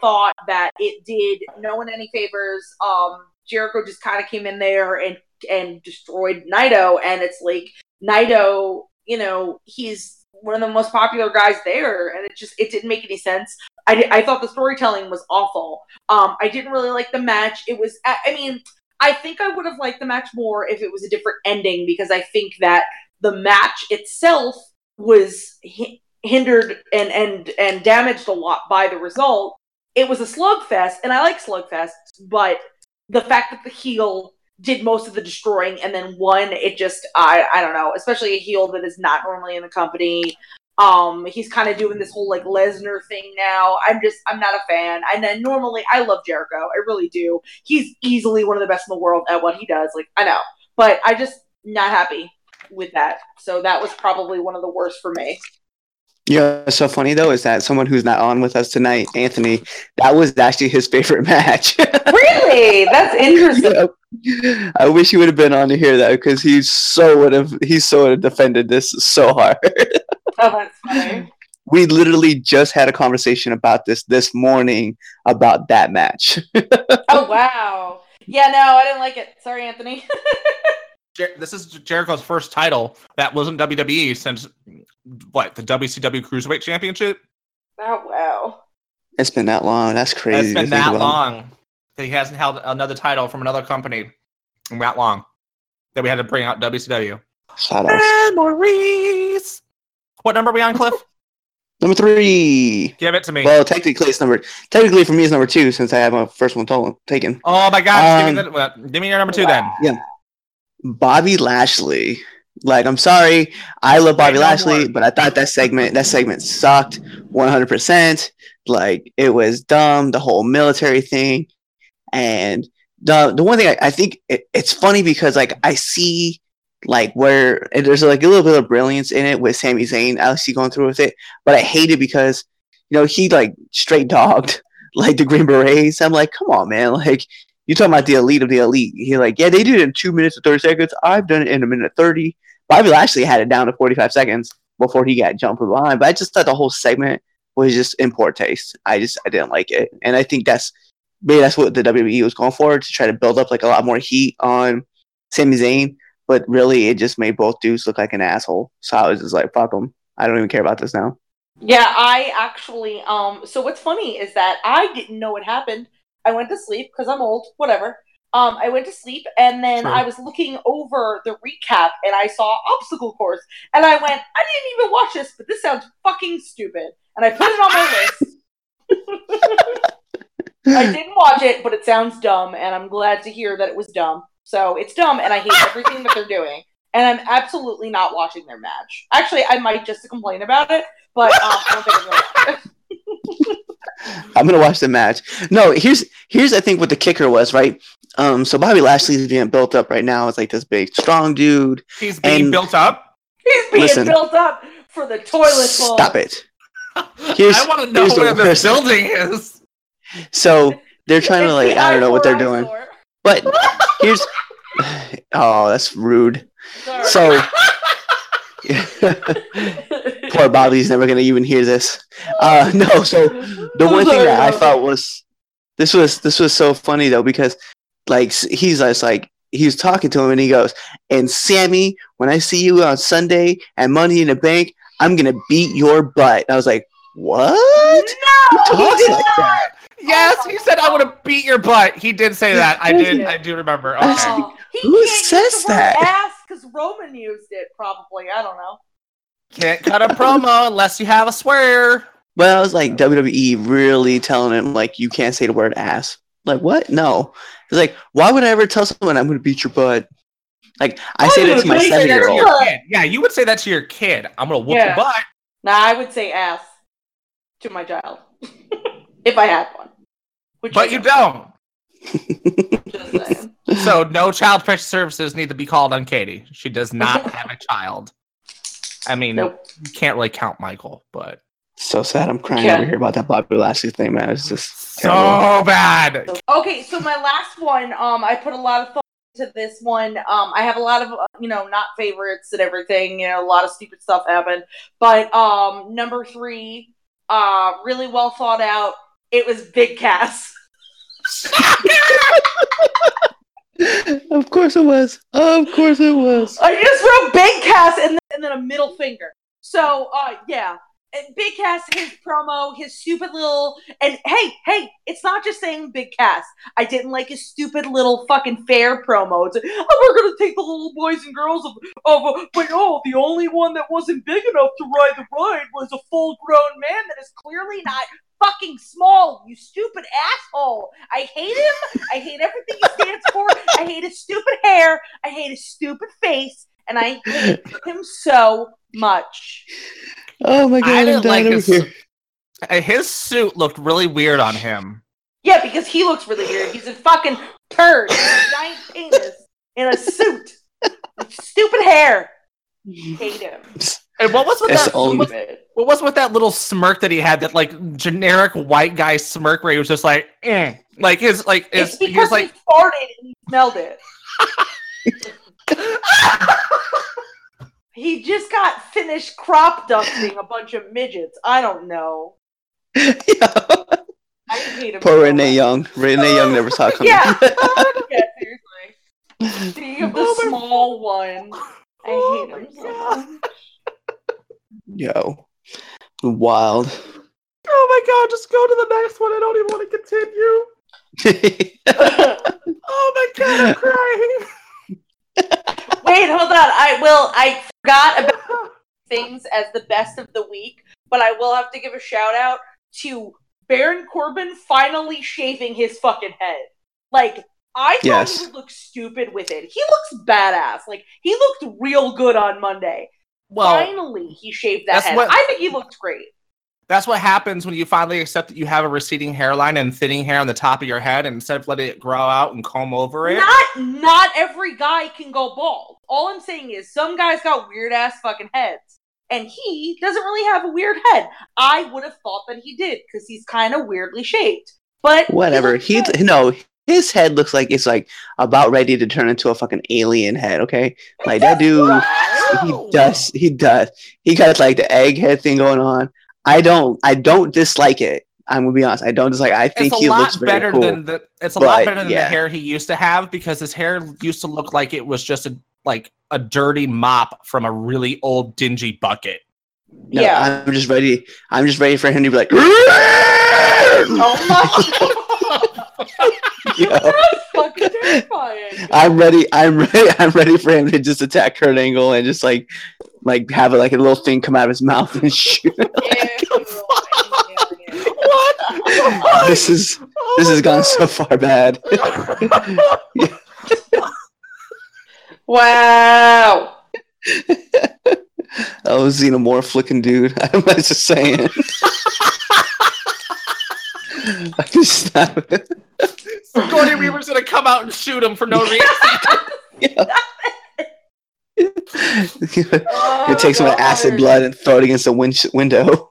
thought that it did no one any favors. Um Jericho just kind of came in there and and destroyed Naito and it's like Naito, you know, he's one of the most popular guys there and it just it didn't make any sense. I, I thought the storytelling was awful. Um I didn't really like the match. It was I, mean, I think I would have liked the match more if it was a different ending because I think that the match itself was hi- hindered and and and damaged a lot by the result. It was a slugfest, and I like slugfests, but the fact that the heel did most of the destroying and then won, it just I I don't know, especially a heel that is not normally in the company. Um, he's kind of doing this whole like Lesnar thing now. I'm just I'm not a fan. And then normally I love Jericho, I really do. He's easily one of the best in the world at what he does. Like I know, but I just not happy with that. So that was probably one of the worst for me. Yeah, what's so funny though is that someone who's not on with us tonight, Anthony, that was actually his favorite match. Really? That's interesting. Yeah. I wish he would have been on to hear that because he so would have he so would have defended this so hard. Oh, that's funny. we literally just had a conversation about this this morning about that match. Oh wow. Yeah, no, I didn't like it. Sorry, Anthony. Jer- this is Jericho's first title that wasn't WWE since what the WCW Cruiserweight Championship. oh wow. it's been that long. That's crazy. It's been that about. long that he hasn't held another title from another company in that long that we had to bring out WCW. Shout outs. Memories. What number are we on, Cliff? Number three. Give it to me. Well, technically it's number. Technically for me it's number two since I have my first one told, taken. oh my gosh! give, me Um, the, well, give me your number two then. Bobby Lashley Like, I'm sorry, I love Bobby no Lashley, more. but I thought that segment that segment sucked 100. percent Like, it was dumb. The whole military thing, and the the one thing I, I think it, it's funny because like I see like where there's like a little bit of brilliance in it with Sami Zayn. See going through with it, but I hate it because you know he like straight dogged like the Green Berets. I'm like, come on, man, like. You talking about the elite of the elite? He's like, yeah, they did it in two minutes and thirty seconds. I've done it in a minute thirty. Bobby Lashley had it down to 45 seconds before he got jumped behind. But I just thought the whole segment was just in poor taste. I just I didn't like it, and I think that's maybe that's what the WWE was going for to try to build up like a lot more heat on Sami Zayn. But really, it just made both dudes look like an asshole. So I was just like, fuck them. I don't even care about this now. Yeah, I actually. Um. So what's funny is that I didn't know what happened. I went to sleep because I'm old. Whatever. Um. I went to sleep and then True. I was looking over the recap and I saw obstacle course and I went, I didn't even watch this, but this sounds fucking stupid. And I put it on my list. I didn't watch it, but it sounds dumb, and I'm glad to hear that it was dumb. So it's dumb, and I hate everything that they're doing. And I'm absolutely not watching their match. Actually, I might just complain about it, but um, I don't think I'm gonna watch it. I'm gonna watch the match. No, here's here's I think what the kicker was, right? Um, so Bobby Lashley's being built up right now as like this big strong dude. He's being And- built up. He's being Listen. built up for the toilet bowl. Stop it. Here's- I want to know here's the where the building is. So they're trying to like I don't know what they're doing, but here's oh that's rude. Sorry. So poor Bobby's never gonna even hear this. Uh, no, so the one thing that I thought was this was this was so funny though because like he's just like he was talking to him and he goes and Sami when I see you on Sunday at Money in the Bank I'm gonna beat your butt. I was like what? No, Who he talks did like not. that? Yes, he said I would have beat your butt. He did say that. I did. I do remember. Okay. Oh, Who says the word that? Ass because Roman used it, probably. I don't know. Can't cut a promo unless you have a swear. Well, I was like WWE really telling him like you can't say the word ass. Like what? No. It's like why would I ever tell someone I'm gonna beat your butt? Like I Oh, say that to my seven to year To old. your What? kid. Yeah, you would say that to your kid. I'm gonna whoop Yeah. your butt. Nah, I would say ass to my child if I had one. Which But you don't. Just saying. So no child protection services need to be called on Katie. She does not have a child. I mean, Nope. you can't really count Michael, but So sad. I'm crying Yeah. over here about that Bobby Lashley thing, man. It's just so terrible. bad. Okay, so my last one, um, I put a lot of thought into this one. Um, I have a lot of, uh, you know, not favorites and everything. You know, a lot of stupid stuff happened. But um, number three, uh, really well thought out. It was Big Cass. of course it was. Of course it was. I just wrote Big Cass and then, and then a middle finger. So, uh, yeah. And Big Cass, his promo, his stupid little, and hey, hey, it's not just saying Big Cass. I didn't like his stupid little fucking fair promo. It's like, oh, we're gonna take the little boys and girls of, of, but oh, the only one that wasn't big enough to ride the ride was a full-grown man that is clearly not fucking small. You stupid asshole. I hate him. I hate everything he stands for. I hate his stupid hair. I hate his stupid face, and I hate him so much. Oh my god, I'm didn't like dying over his, here. uh, his suit looked really weird on him. Yeah, because he looks really weird. He's a fucking turd, with a giant penis in a suit, with stupid hair. Hate him. And what was with It's that? only- What, what was with that little smirk that he had? That like generic white guy smirk where he was just like, eh. like his like It's his, he because was like, he farted and he smelled it. He just got finished crop dusting a bunch of midgets. I don't know. Yeah. I hate him. Poor Renee much. Young. Renee Young never saw it coming. Yeah. yeah, seriously. Speaking of the Oh small one, I Oh hate him so much. Yo. Wild. oh my god, just go to the next one. I don't even want to continue. Oh my god, I'm crying. Wait, hold on. I will. I forgot about things as the best of the week, but I will have to give a shout out to Baron Corbin finally shaving his fucking head. Like I thought Yes. he would look stupid with it. He looks badass. Like he looked real good on Monday. Well, Finally, he shaved that that's head. what- I think he looked great. that's what happens when you finally accept that you have a receding hairline and thinning hair on the top of your head, and instead of letting it grow out and comb over it. Not not every guy can go bald. All I'm saying is some guys got weird ass fucking heads. And he doesn't really have a weird head. I would have thought that he did because he's kind of weirdly shaped. But Whatever. looked He no, his head looks like it's like about ready to turn into a fucking alien head. Okay, like that dude. He does. He does. He got like the egghead thing going on. I don't. I don't dislike it. I'm gonna be honest. I don't dislike. I think it's a he lot looks very better cool. than the it's a lot better than yeah. the hair he used to have because his hair used to look like it was just a like a dirty mop from a really old dingy bucket. No, yeah. I'm just ready. I'm just ready for him to be like. Oh my Fucking terrifying. I'm ready. I'm ready. I'm ready for him to just attack Kurt Angle and just like, like have like a little thing come out of his mouth and shoot. what? this is this has gone so far bad. Wow. Oh, xenomorph looking dude. I'm just saying. I just Gordon Weaver's gonna come out and shoot him for no reason. You take some of acid blood and throw it against the win- window.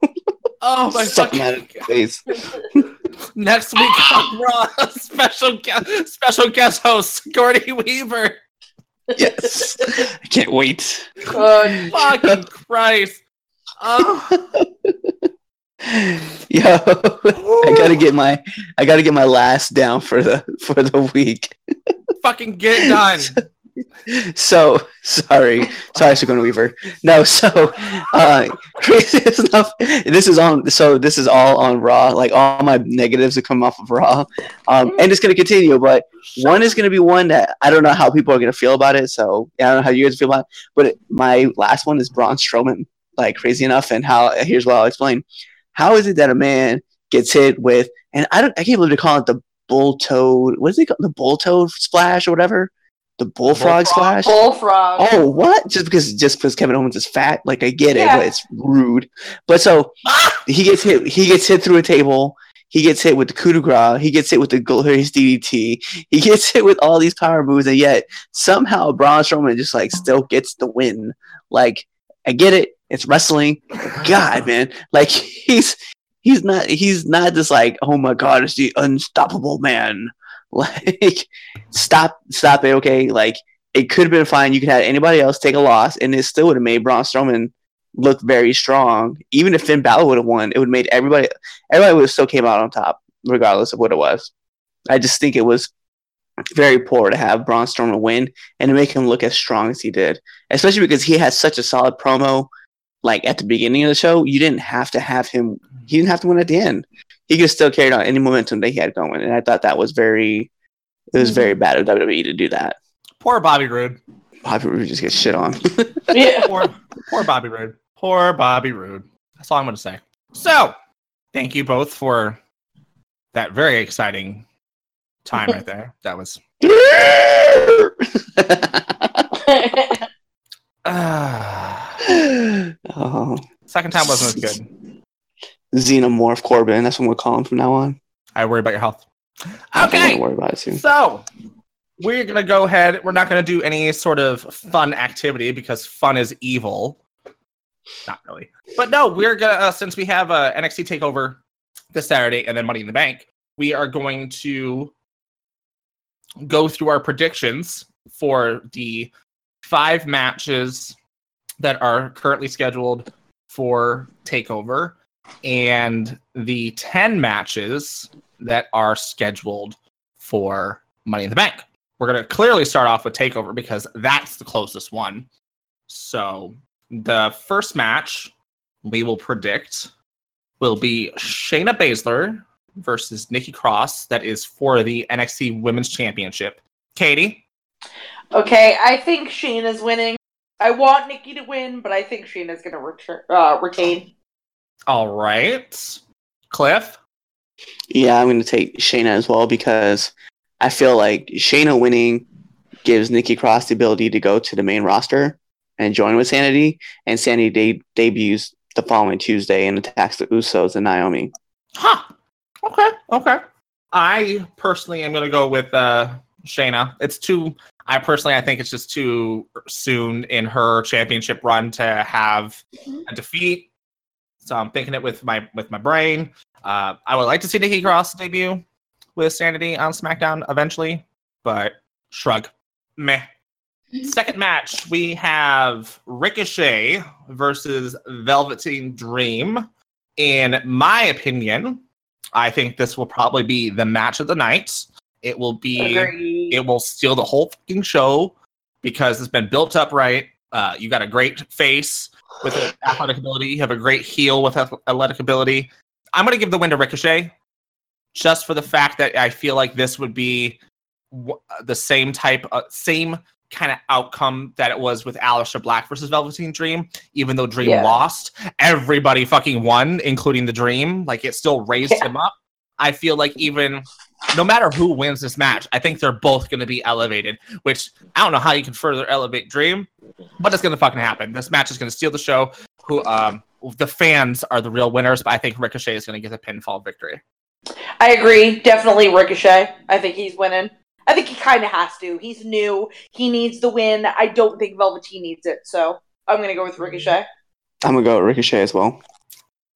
Oh my Suck him out of fucking face. Next week on Raw, special guest, special guest host Gordy Weaver. Yes. I can't wait. God. Fucking Christ! Oh, Yo, I gotta get my I gotta get my last down for the for the week. fucking get it done. So sorry, sorry, Sigourney Weaver. No, so uh, crazy enough. This is on. So this is all on Raw. Like all my negatives that come off of Raw, um, and it's gonna continue. But one is gonna be one that I don't know how people are gonna feel about it. So I don't know how you guys feel about. it. But it, my last one is Braun Strowman. Like crazy enough, and how here's what I'll explain. How is it that a man gets hit with, and I don't, I can't believe they call it the bull toad. What is it called? The bull toad splash or whatever. The bullfrog Bullfrog? splash. Bullfrog. Oh, what? Just because just because Kevin Owens is fat, like I get it, but it's rude. But so Ah! he gets hit. He gets hit through a table. He gets hit with the coup de grace. He gets hit with the glorious DDT. He gets hit with all these power moves, and yet somehow Braun Strowman just like still gets the win. Like I get it. It's wrestling. God, man, like he's he's not he's not just like oh my god, it's the unstoppable man. Like stop stop it, okay? Like it could have been fine. You could have anybody else take a loss, and it still would have made Braun Strowman look very strong. Even if Finn Balor would have won, it would have made everybody everybody would have still came out on top, regardless of what it was. I just think it was very poor to have Braun Strowman win and to make him look as strong as he did, especially because he had such a solid promo. Like at the beginning of the show, you didn't have to have him. He didn't have to win at the end. He could still carry on any momentum that he had going, and I thought that was very. It was very bad of WWE to do that. Poor Bobby Roode. Bobby Roode just gets shit on. Yeah. Poor, poor Bobby Roode. Poor Bobby Roode. That's all I'm going to say. So, thank you both for that very exciting time right there. That was. Uh, oh, second time wasn't as good. Xenomorph Corbin. That's what we'll call him from now on. I worry about your health. Okay. worry about it soon. So, we're going to go ahead. We're not going to do any sort of fun activity because fun is evil. Not really. But no, we're going to, uh, since we have uh, NXT TakeOver this Saturday and then Money in the Bank, we are going to go through our predictions for the five matches that are currently scheduled for TakeOver and the 10 matches that are scheduled for Money in the Bank. We're going to clearly start off with TakeOver because that's the closest one. So, the first match we will predict will be Shayna Baszler versus Nikki Cross. That is for the NXT Women's Championship. Katie, okay, I think Shayna's winning. I want Nikki to win, but I think Shayna's gonna return, uh, retain. all right. Cliff, Yeah, I'm going to take Shayna as well because I feel like Shayna winning gives Nikki Cross the ability to go to the main roster and join with Sanity, and Sanity de- debuts the following Tuesday and attacks the Usos and Naomi. Huh. Okay. Okay. I personally am going to go with uh, Shayna. It's too. I personally, I think it's just too soon in her championship run to have a defeat. So I'm thinking it with my with my brain. Uh, I would like to see Nikki Cross debut with Sanity on SmackDown eventually, but shrug. Meh. Second match, we have Ricochet versus Velveteen Dream. In my opinion, I think this will probably be the match of the night. It will be Agreed. It will steal the whole fucking show because it's been built up right. Uh, you got a great face with athletic ability. You have a great heel with athletic ability. I'm going to give the win to Ricochet just for the fact that I feel like this would be w- the same type, uh, same kind of outcome that it was with Aleister Black versus Velveteen Dream. Even though Dream Yeah. lost, everybody fucking won, including the Dream. Like it still raised Yeah. him up. I feel like even no matter who wins this match, I think they're both going to be elevated. Which I don't know how you can further elevate Dream, but it's going to fucking happen. This match is going to steal the show. Who um the fans are the real winners, but I think Ricochet is going to get the pinfall victory. I agree. Definitely Ricochet. I think he's winning. I think he kind of has to. He's new. He needs the win. I don't think Velveteen needs it. So I'm going to go with Ricochet. I'm gonna go with Ricochet as well.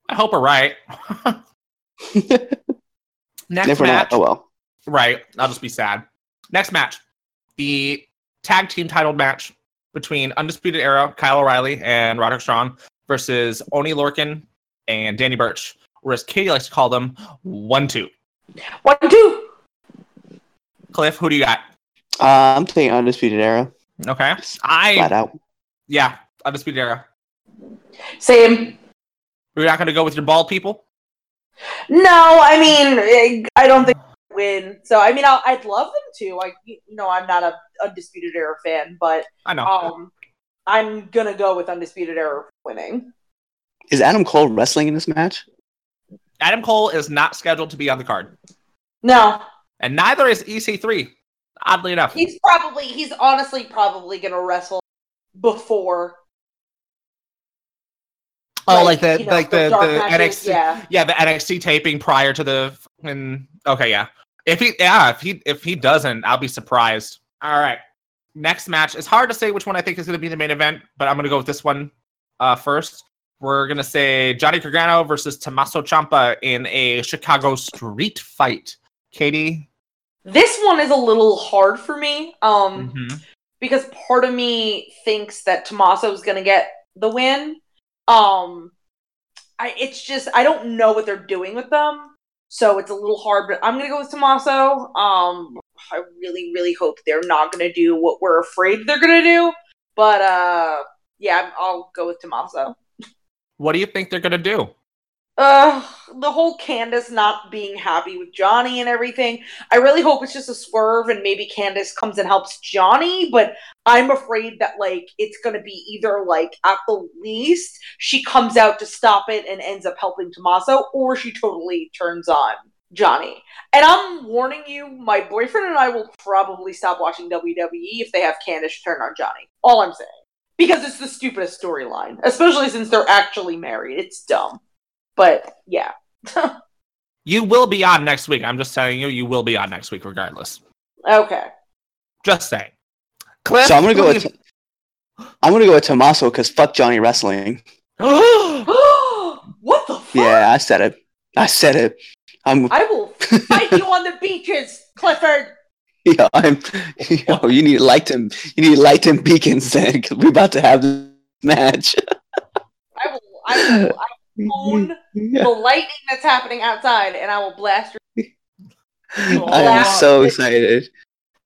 I hope we're right. Next if match, not, oh well. right? I'll just be sad. Next match, the tag team title match between Undisputed Era, Kyle O'Reilly, and Roderick Strong versus Oney Lorcan and Danny Burch, or as Katie likes to call them, one two. One, two. Cliff, who do you got? Uh, I'm taking Undisputed Era. Okay, Flat I out. yeah, Undisputed Era. Same. We're not going to go with your bald people. No, I mean, eh, I don't think they win. So I mean, I'll, I'd love them to. I, you know, I'm not a Undisputed Era fan, but I know. um, I'm gonna go with Undisputed Era winning. Is Adam Cole wrestling in this match? Adam Cole is not scheduled to be on the card, No, and neither is EC3. Oddly enough, he's probably he's honestly probably gonna wrestle before. Oh, like the you know, like the the matches, NXT Yeah, yeah, the NXT taping prior to the and okay, yeah. If he yeah, if he if he doesn't, I'll be surprised. All right. Next match. It's hard to say which one I think is going to be the main event, but I'm going to go with this one uh, first. We're going to say Johnny Gargano versus Tommaso Ciampa in a Chicago street fight. Katie. this one is a little hard for me. Um, Mhm. because part of me thinks that Tommaso's gonna get the win. Um, I it's just I don't know what they're doing with them, so it's a little hard. But I'm gonna go with Tommaso. Um, I really really hope they're not gonna do what we're afraid they're gonna do. But uh, yeah, I'll go with Tommaso. What do you think they're to do? Uh, the whole Candice not being happy with Johnny and everything. I really hope it's just a swerve and maybe Candice comes and helps Johnny, but I'm afraid that like it's gonna be either like at the least she comes out to stop it and ends up helping Tommaso, or she totally turns on Johnny. And I'm warning you, my boyfriend and I will probably stop watching WWE if they have Candice turn on Johnny. All I'm saying. Because it's the stupidest storyline. Especially since they're actually married. It's dumb. But yeah. You will be on next week. I'm just telling you, you will be on next week regardless. Okay. Just saying. Cliff. So I'm gonna go with do I'm gonna go with Tommaso because fuck Johnny Wrestling. what the fuck? Yeah, I said it. I said it. I'm I will fight you on the beaches, Clifford. Yeah, I'm yo, you need light them you need light them beacons then because we're about to have this match. I will I will I will own Yeah. the lightning that's happening outside and I will blast your I am so excited.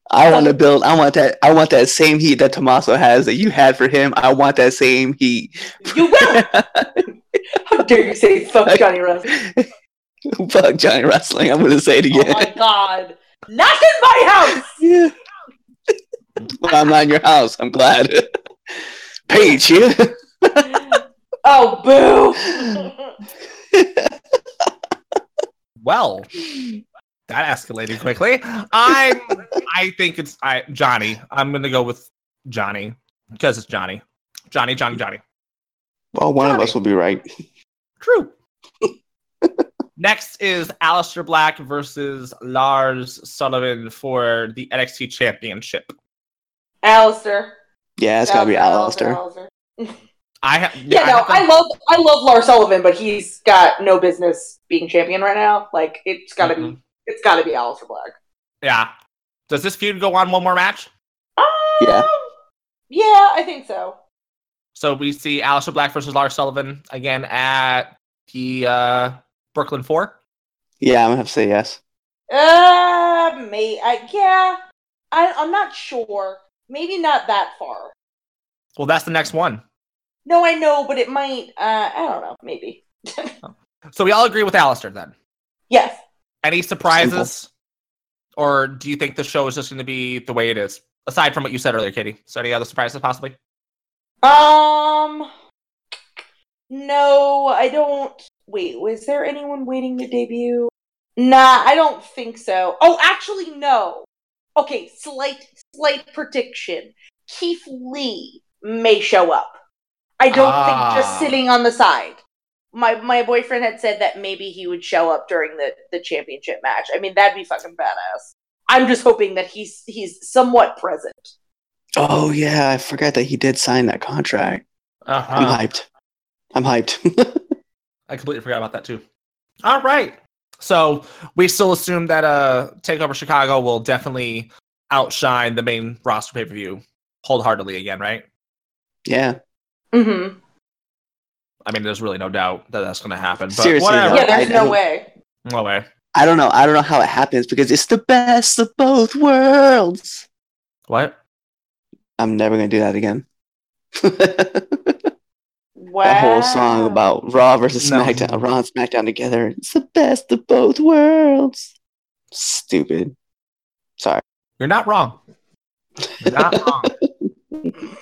I want to build. I want that. I want that same heat that Tommaso has that you had for him. I want that same heat. You will! How dare you say fuck Johnny Wrestling? Fuck Johnny Wrestling. I'm gonna say it Oh again. my god. Not in my house! Yeah. Well, I'm not in your house. I'm glad. Paige, yeah. Oh boo! Well, That escalated quickly. I'm. I think it's I Johnny. I'm gonna go with Johnny because it's Johnny. Johnny. Johnny. Johnny. Well, one of us will be right. True. Next is Aleister Black versus Lars Sullivan for the NXT Championship. Aleister. Yeah, it's gotta be Aleister. I have. Yeah, no, I love I love Lars Sullivan, but he's got no business being champion right now. Like it's gotta be Mhm. it's gotta be Aleister Black. Yeah. Does this feud go on one more match? Um, Yeah. Yeah, I think so. So we see Aleister Black versus Lars Sullivan again at the uh, Brooklyn Four. Yeah, I'm gonna have to say yes. Uh, may I, yeah, I, I'm not sure. Maybe not that far. Well, that's the next one. No, I know, but it might. Uh, I don't know. Maybe. So we all agree with Aleister then. yes. Any surprises? Or do you think the show is just going to be the way it is? Aside from what you said earlier, Katie. So any other surprises possibly? Um. No, I don't. Wait, was there anyone waiting to debut? Nah, I don't think so. Oh, actually, no. Okay, slight, slight prediction. Keith Lee may show up. I don't Ah. think just sitting on the side. My my boyfriend had said that maybe he would show up during the the championship match. I mean, that'd be fucking badass. I'm just hoping that he's he's somewhat present. Oh yeah, I forgot that he did sign that contract. Uh-huh. I'm hyped. I'm hyped. I completely forgot about that too. All right. So we still assume that uh Takeover Chicago will definitely outshine the main roster pay per view wholeheartedly again, right? yeah. Mm-hmm. I mean, there's really no doubt that that's going to happen. But Seriously, whatever. Yeah, there's I- no I- way. No way. I don't know. I don't know how it happens because it's the best of both worlds. What? I'm never gonna do that again. Wow. that whole song about Raw versus No. SmackDown, Raw and SmackDown together. It's the best of both worlds. Stupid. Sorry. You're not wrong. You're not wrong.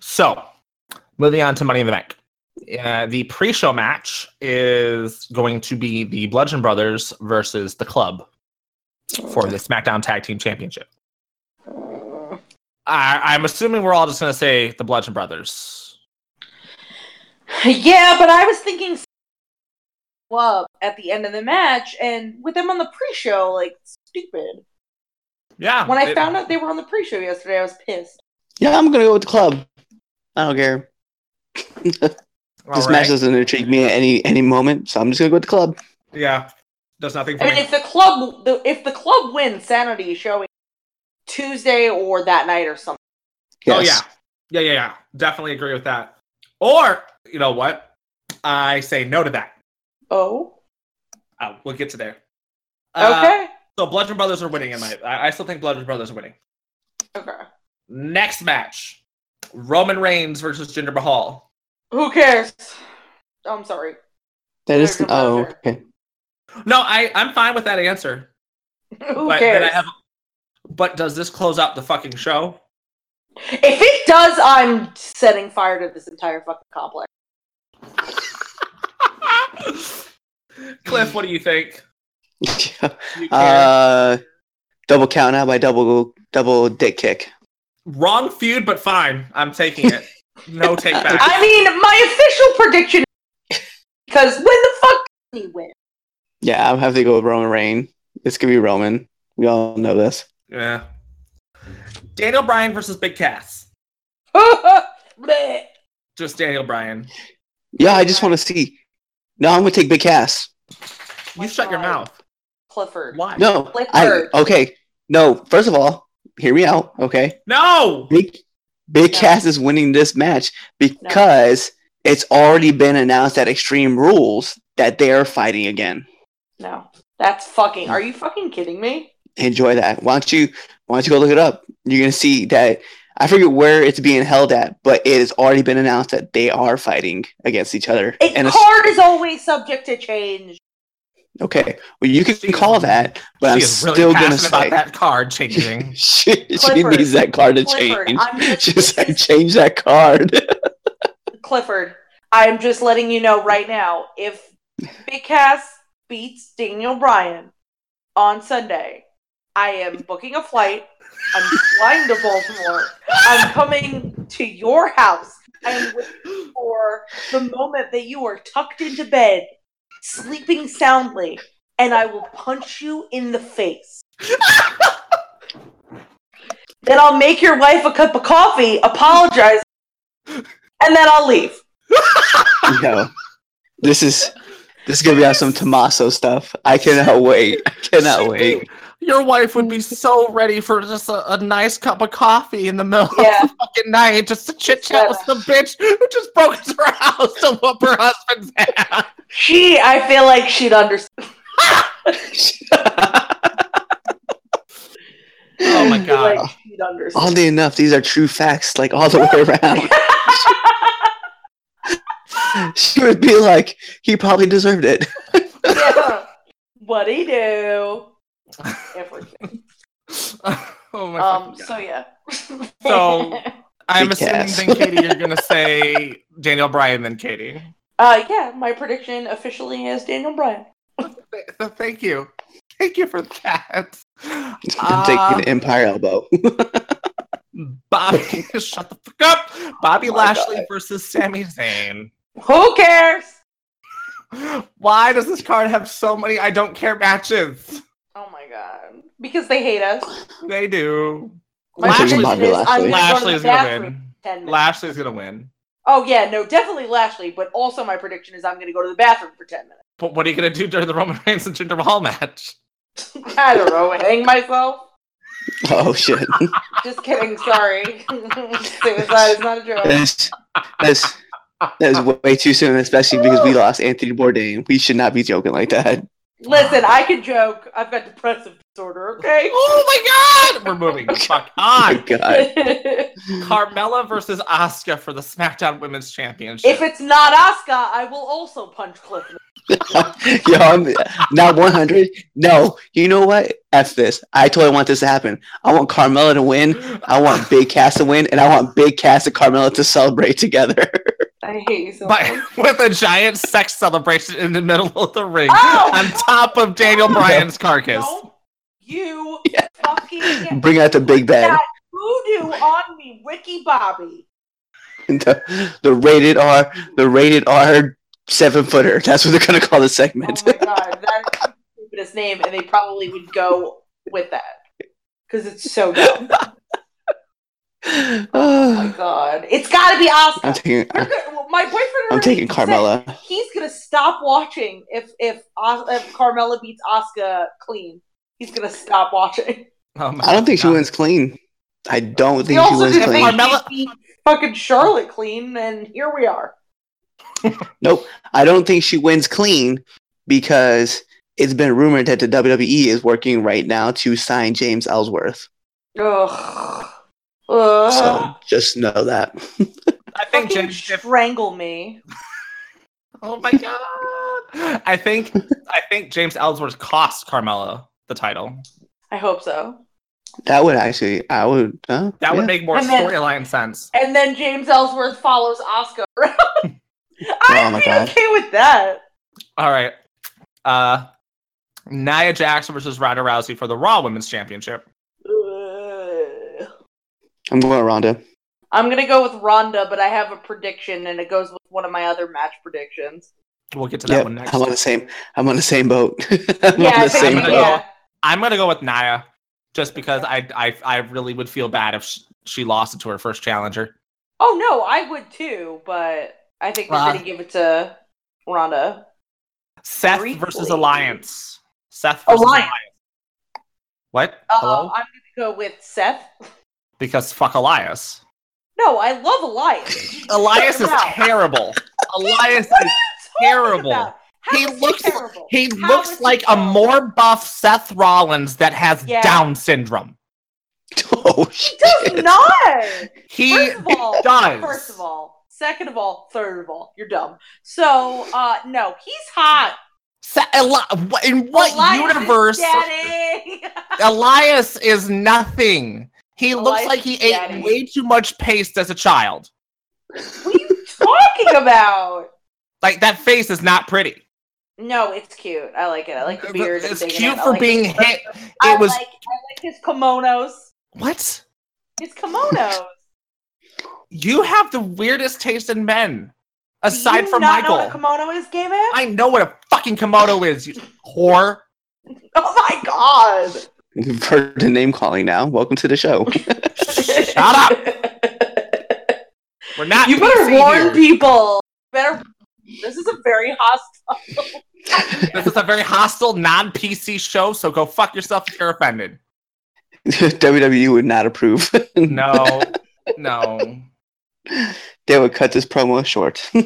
So, moving on to Money in the Bank. Uh, the pre-show match is going to be the Bludgeon Brothers versus the Club for the SmackDown Tag Team Championship. Uh, I, I'm assuming we're all just going to say the Bludgeon Brothers. Yeah, but I was thinking club at the end of the match, and with them on the pre-show, like stupid. Yeah. When I it- found out they were on the pre-show yesterday, I was pissed. Yeah, I'm gonna go with the club. I don't care. All this right. match doesn't intrigue me at any any moment, so I'm just gonna go with the club. Yeah. Does nothing for I mean, me. if the club, the, if the club wins, Sanity is showing Tuesday or that night or something. Oh yeah, yeah, yeah, yeah. Definitely agree with that. Or you know what? I say no to that. Oh, Oh, we'll get to there. Uh, okay, so Bludgeon Brothers are winning in my. I, I still think Bludgeon Brothers are winning. okay. Next match: Roman Reigns versus Jinder Mahal. Who cares? Oh, I'm sorry. That is. There's Oh, okay. No, I I'm fine with that answer. Who but cares? I have. But does this close out the fucking show? If it does, I'm setting fire to this entire fucking complex. Cliff, what do you think? Do you uh, double count out by double double dick kick. Wrong feud, but fine. I'm taking it. No take back. I mean, my official prediction because when the fuck did he win? Yeah, I'm having to go with Roman Reign. It's gonna be Roman. We all know this. Yeah. Daniel Bryan versus Big Cass. Just Daniel Bryan. Yeah, I just want to see. No, I'm gonna take Big Cass. You My shut your mouth. Clifford. Why? No, Clifford. I okay. No, first of all, hear me out. Okay, No. Big Big No. Cass is winning this match because it's already been announced at Extreme Rules that they are fighting again. No, that's fucking. Are you fucking kidding me? Enjoy that. Why don't you Why don't you go look it up? You're gonna see that. I forget where it's being held at, but it has already been announced that they are fighting against each other. A And it's, card is always subject to change. Okay, well you can call that, but I'm really still gonna passionate say that card changing. she, she needs that card to Clifford, change. I'm just- Just like change that card. Clifford, I'm just letting you know right now. If Big Cass beats Daniel Bryan, on Sunday. I am booking a flight. I'm flying to Baltimore. I'm coming to your house. I'm waiting for the moment that you are tucked into bed, sleeping soundly, and I will punch you in the face. then I'll make your wife a cup of coffee, apologize, and then I'll leave. Yo, this is this is gonna be on some Tommaso stuff. I cannot wait. I cannot wait. Your wife would be mm. so ready for just a, a nice cup of coffee in the middle Yeah. of the fucking night, just to chit chat with the bitch who just broke into her house to whoop her husband's ass. She, I feel like she'd understand. Oh my god. like she'd understand. Oddly enough, these are true facts, like all the way around. she would be like, he probably deserved it. yeah. What he do? Everything. oh my Um. fucking So yeah. So- I'm Big assuming ass. then, Katie, you're gonna say Daniel Bryan, then Katie. uh, yeah. My prediction officially is Daniel Bryan. Th- th- Thank you, thank you for that. I'm Uh, taking Empire Elbow. Bobby, shut the fuck up. Bobby Oh Lashley God. versus Sami Zayn. Who cares? Why does this card have so many I don't care matches? Oh my god. Because they hate us. They do. My Lashley's prediction is Lashley. gonna Lashley's gonna win. in 10. Lashley's gonna win. Oh yeah, no, definitely Lashley. But also my prediction is I'm gonna go to the bathroom for 10 minutes. But what are you gonna do during the Roman Reigns and Jinder Mahal match? I don't know. Hang myself. oh shit. Just kidding. Sorry. Suicide is not a joke. That's, that's, that is way too soon, especially because we lost Anthony Bourdain. We should not be joking like that. Listen, I can joke. I've got depressive disorder. Okay. Oh my god! We're moving the fuck ah! Oh on. god. Carmella versus Asuka for the SmackDown Women's Championship. if it's not Asuka, I will also punch Cliff. Yo, I'm not 100. No, you know what? F this. I totally want this to happen. I want Carmella to win. I want Big Cass to win, and I want Big Cass and Carmella to celebrate together. I hate you so By, much. with a giant sex celebration in the middle of the ring Oh! on top of Daniel Bryan's carcass. Don't you Yeah. fucking Bring out the big bad. voodoo on me, Ricky Bobby. The, the rated R, the rated R seven footer. That's what they're gonna call the segment. Oh segment. my god, that's the stupidest name, and they probably would go with that because it's so dumb. Oh my god, it's got to be I'm taking. You're good- well, My boyfriend. I'm taking said Carmella. He's gonna stop watching if if Os- if Carmella beats Oscar clean. He's gonna stop watching. Oh I don't think she wins clean. I don't He think she wins didn't clean. think Carmella- fucking Charlotte clean, and here we are. Nope. I don't think she wins clean because it's been rumored that the WWE is working right now to sign James Ellsworth. Ugh. Ugh. So just know that. I think Fucking James. if- strangle me. oh my god! I think I think James Ellsworth cost Carmella the title. I hope so. That would actually, I would. Uh, That yeah. would make more storyline sense. And then James Ellsworth follows Oscar. around. I'd Oh my be God. okay with that. All right. Uh, Nia Jackson versus Ronda Rousey for the Raw Women's Championship. Ugh. I'm going Ronda. I'm gonna go with Ronda, but I have a prediction, and it goes with one of my other match predictions. We'll get to that Yep, one next. I'm on the same. I'm on the same boat. I'm Yeah, on I the think- same gonna boat. yeah. I'm gonna go with Nia, just because I I I really would feel bad if sh- she lost it to her first challenger. Oh no, I would too, but I think they're Uh, gonna give it to Ronda. Seth Briefly. versus Elias. Seth versus Elias. Elias. What? Uh, Hello? I'm gonna go with Seth. Because fuck Elias. No, I love Elias. Elias is terrible. Elias What are is you terrible. about? He looks- terrible? he How looks is he like a terrible? more buff Seth Rollins that has Yeah. Down syndrome. Oh He does not. He First of all, does. First of all, second of all, third of all, you're dumb. So, uh, no, he's hot. In what Elias universe? Daddy. Elias is nothing. He looks like he is ate daddy. way too much paste as a child. what are you talking about? Like that face is not pretty. No, it's cute. I like it. I like the beard. It's cute it. For like being hit. I It was like. I like his kimonos. what? His kimonos. You have the weirdest taste in men, Do aside you from not Michael. know what a kimono is, Gay Man? I know what a fucking kimono is, you whore. Oh my god! You've heard the name calling now. Welcome to the show. Shut up. We're not. You better PC warn here. people. Better. This is a very hostile. This is a very hostile, non-PC show, so go fuck yourself if you're offended. WWE would not approve. No, no. They would cut this promo short.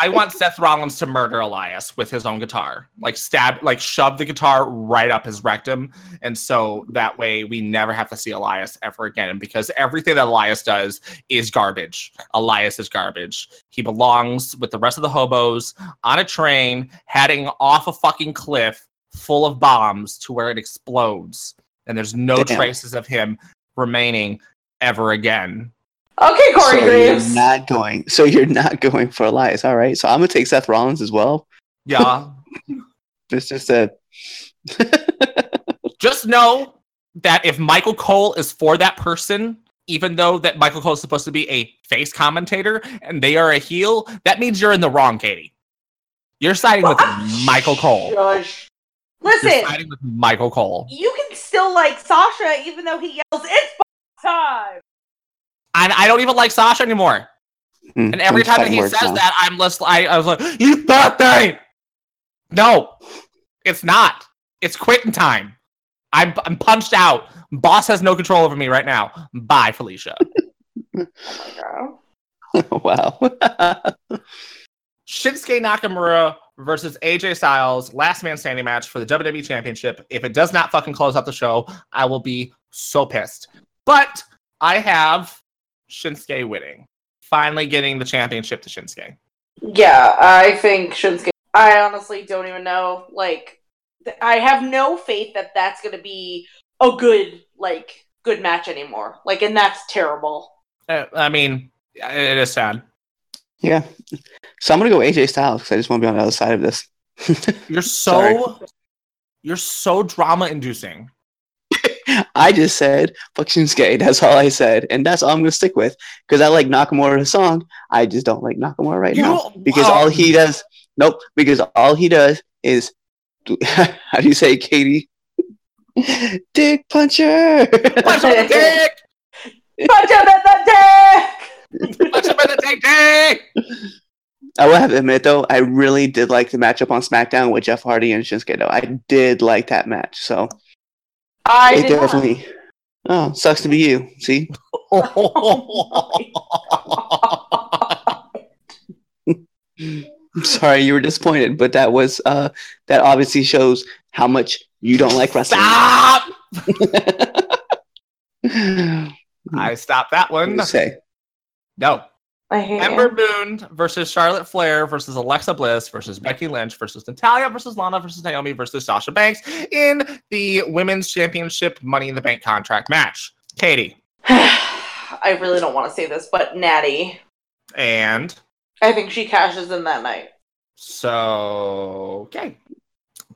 I want Seth Rollins to murder Elias with his own guitar, like stab, like shove the guitar right up his rectum, and so that way we never have to see Elias ever again. Because everything that Elias does is garbage. Elias is garbage. He belongs with the rest of the hobos on a train heading off a fucking cliff full of bombs to where it explodes, and there's no Damn. traces of him remaining ever again. Okay, Corey so Graves. you're not going. So you're not going for Elias. All right. So I'm gonna take Seth Rollins as well. Yeah. It's just a. just know that if Michael Cole is for that person, even though that Michael Cole is supposed to be a face commentator and they are a heel, that means you're in the wrong, Katie. You're siding with Michael Cole. Shush. You're Listen, siding with Michael Cole. you can still like Sasha even though he yells, "It's time." And I don't even like Sasha anymore. Hmm, And every time that he says now. that, I'm less. I, I was like, "You birthday." No, it's not. It's quitting time. I'm I'm punched out. Boss has no control over me right now. Bye, Felicia. Oh wow. Shinsuke Nakamura versus AJ Styles, last man standing match for the WWE Championship. If it does not fucking close out the show, I will be so pissed. But I have Shinsuke winning, finally getting the championship to Shinsuke. Yeah, I think Shinsuke. I honestly don't even know. Like, th- I have no faith that that's gonna be a good, like, good match anymore. Like, and that's terrible. Uh, I mean, it is sad. yeah. So I'm gonna go AJ Styles because I just want to be on the other side of this. You're Sorry. so, you're so drama inducing. I just said fuck Shinsuke. That's all I said, and that's all I'm gonna stick with because I like Nakamura's song. I just don't like Nakamura right You- now because wow. all he does. Nope. Because all he does is. How do you say, Katie? Dick puncher. Punch him in the dick! Punch him in the dick! Punch him in the dick, dick! I will have to admit though, I really did like the matchup on SmackDown with Jeff Hardy and Shinsuke. Though I did like that match, so I it did not. definitely. Oh, sucks to be you. See, I'm sorry you were disappointed, but that was uh that obviously shows how much you don't like wrestling. Stop! I I stopped that one. say No. I hate Ember him. Moon versus Charlotte Flair versus Alexa Bliss versus Becky Lynch versus Natalya versus Lana versus Naomi versus Sasha Banks in the Women's Championship Money in the Bank contract match. Katie I really don't want to say this, but Natty. and I think she cashes in that night. so okay,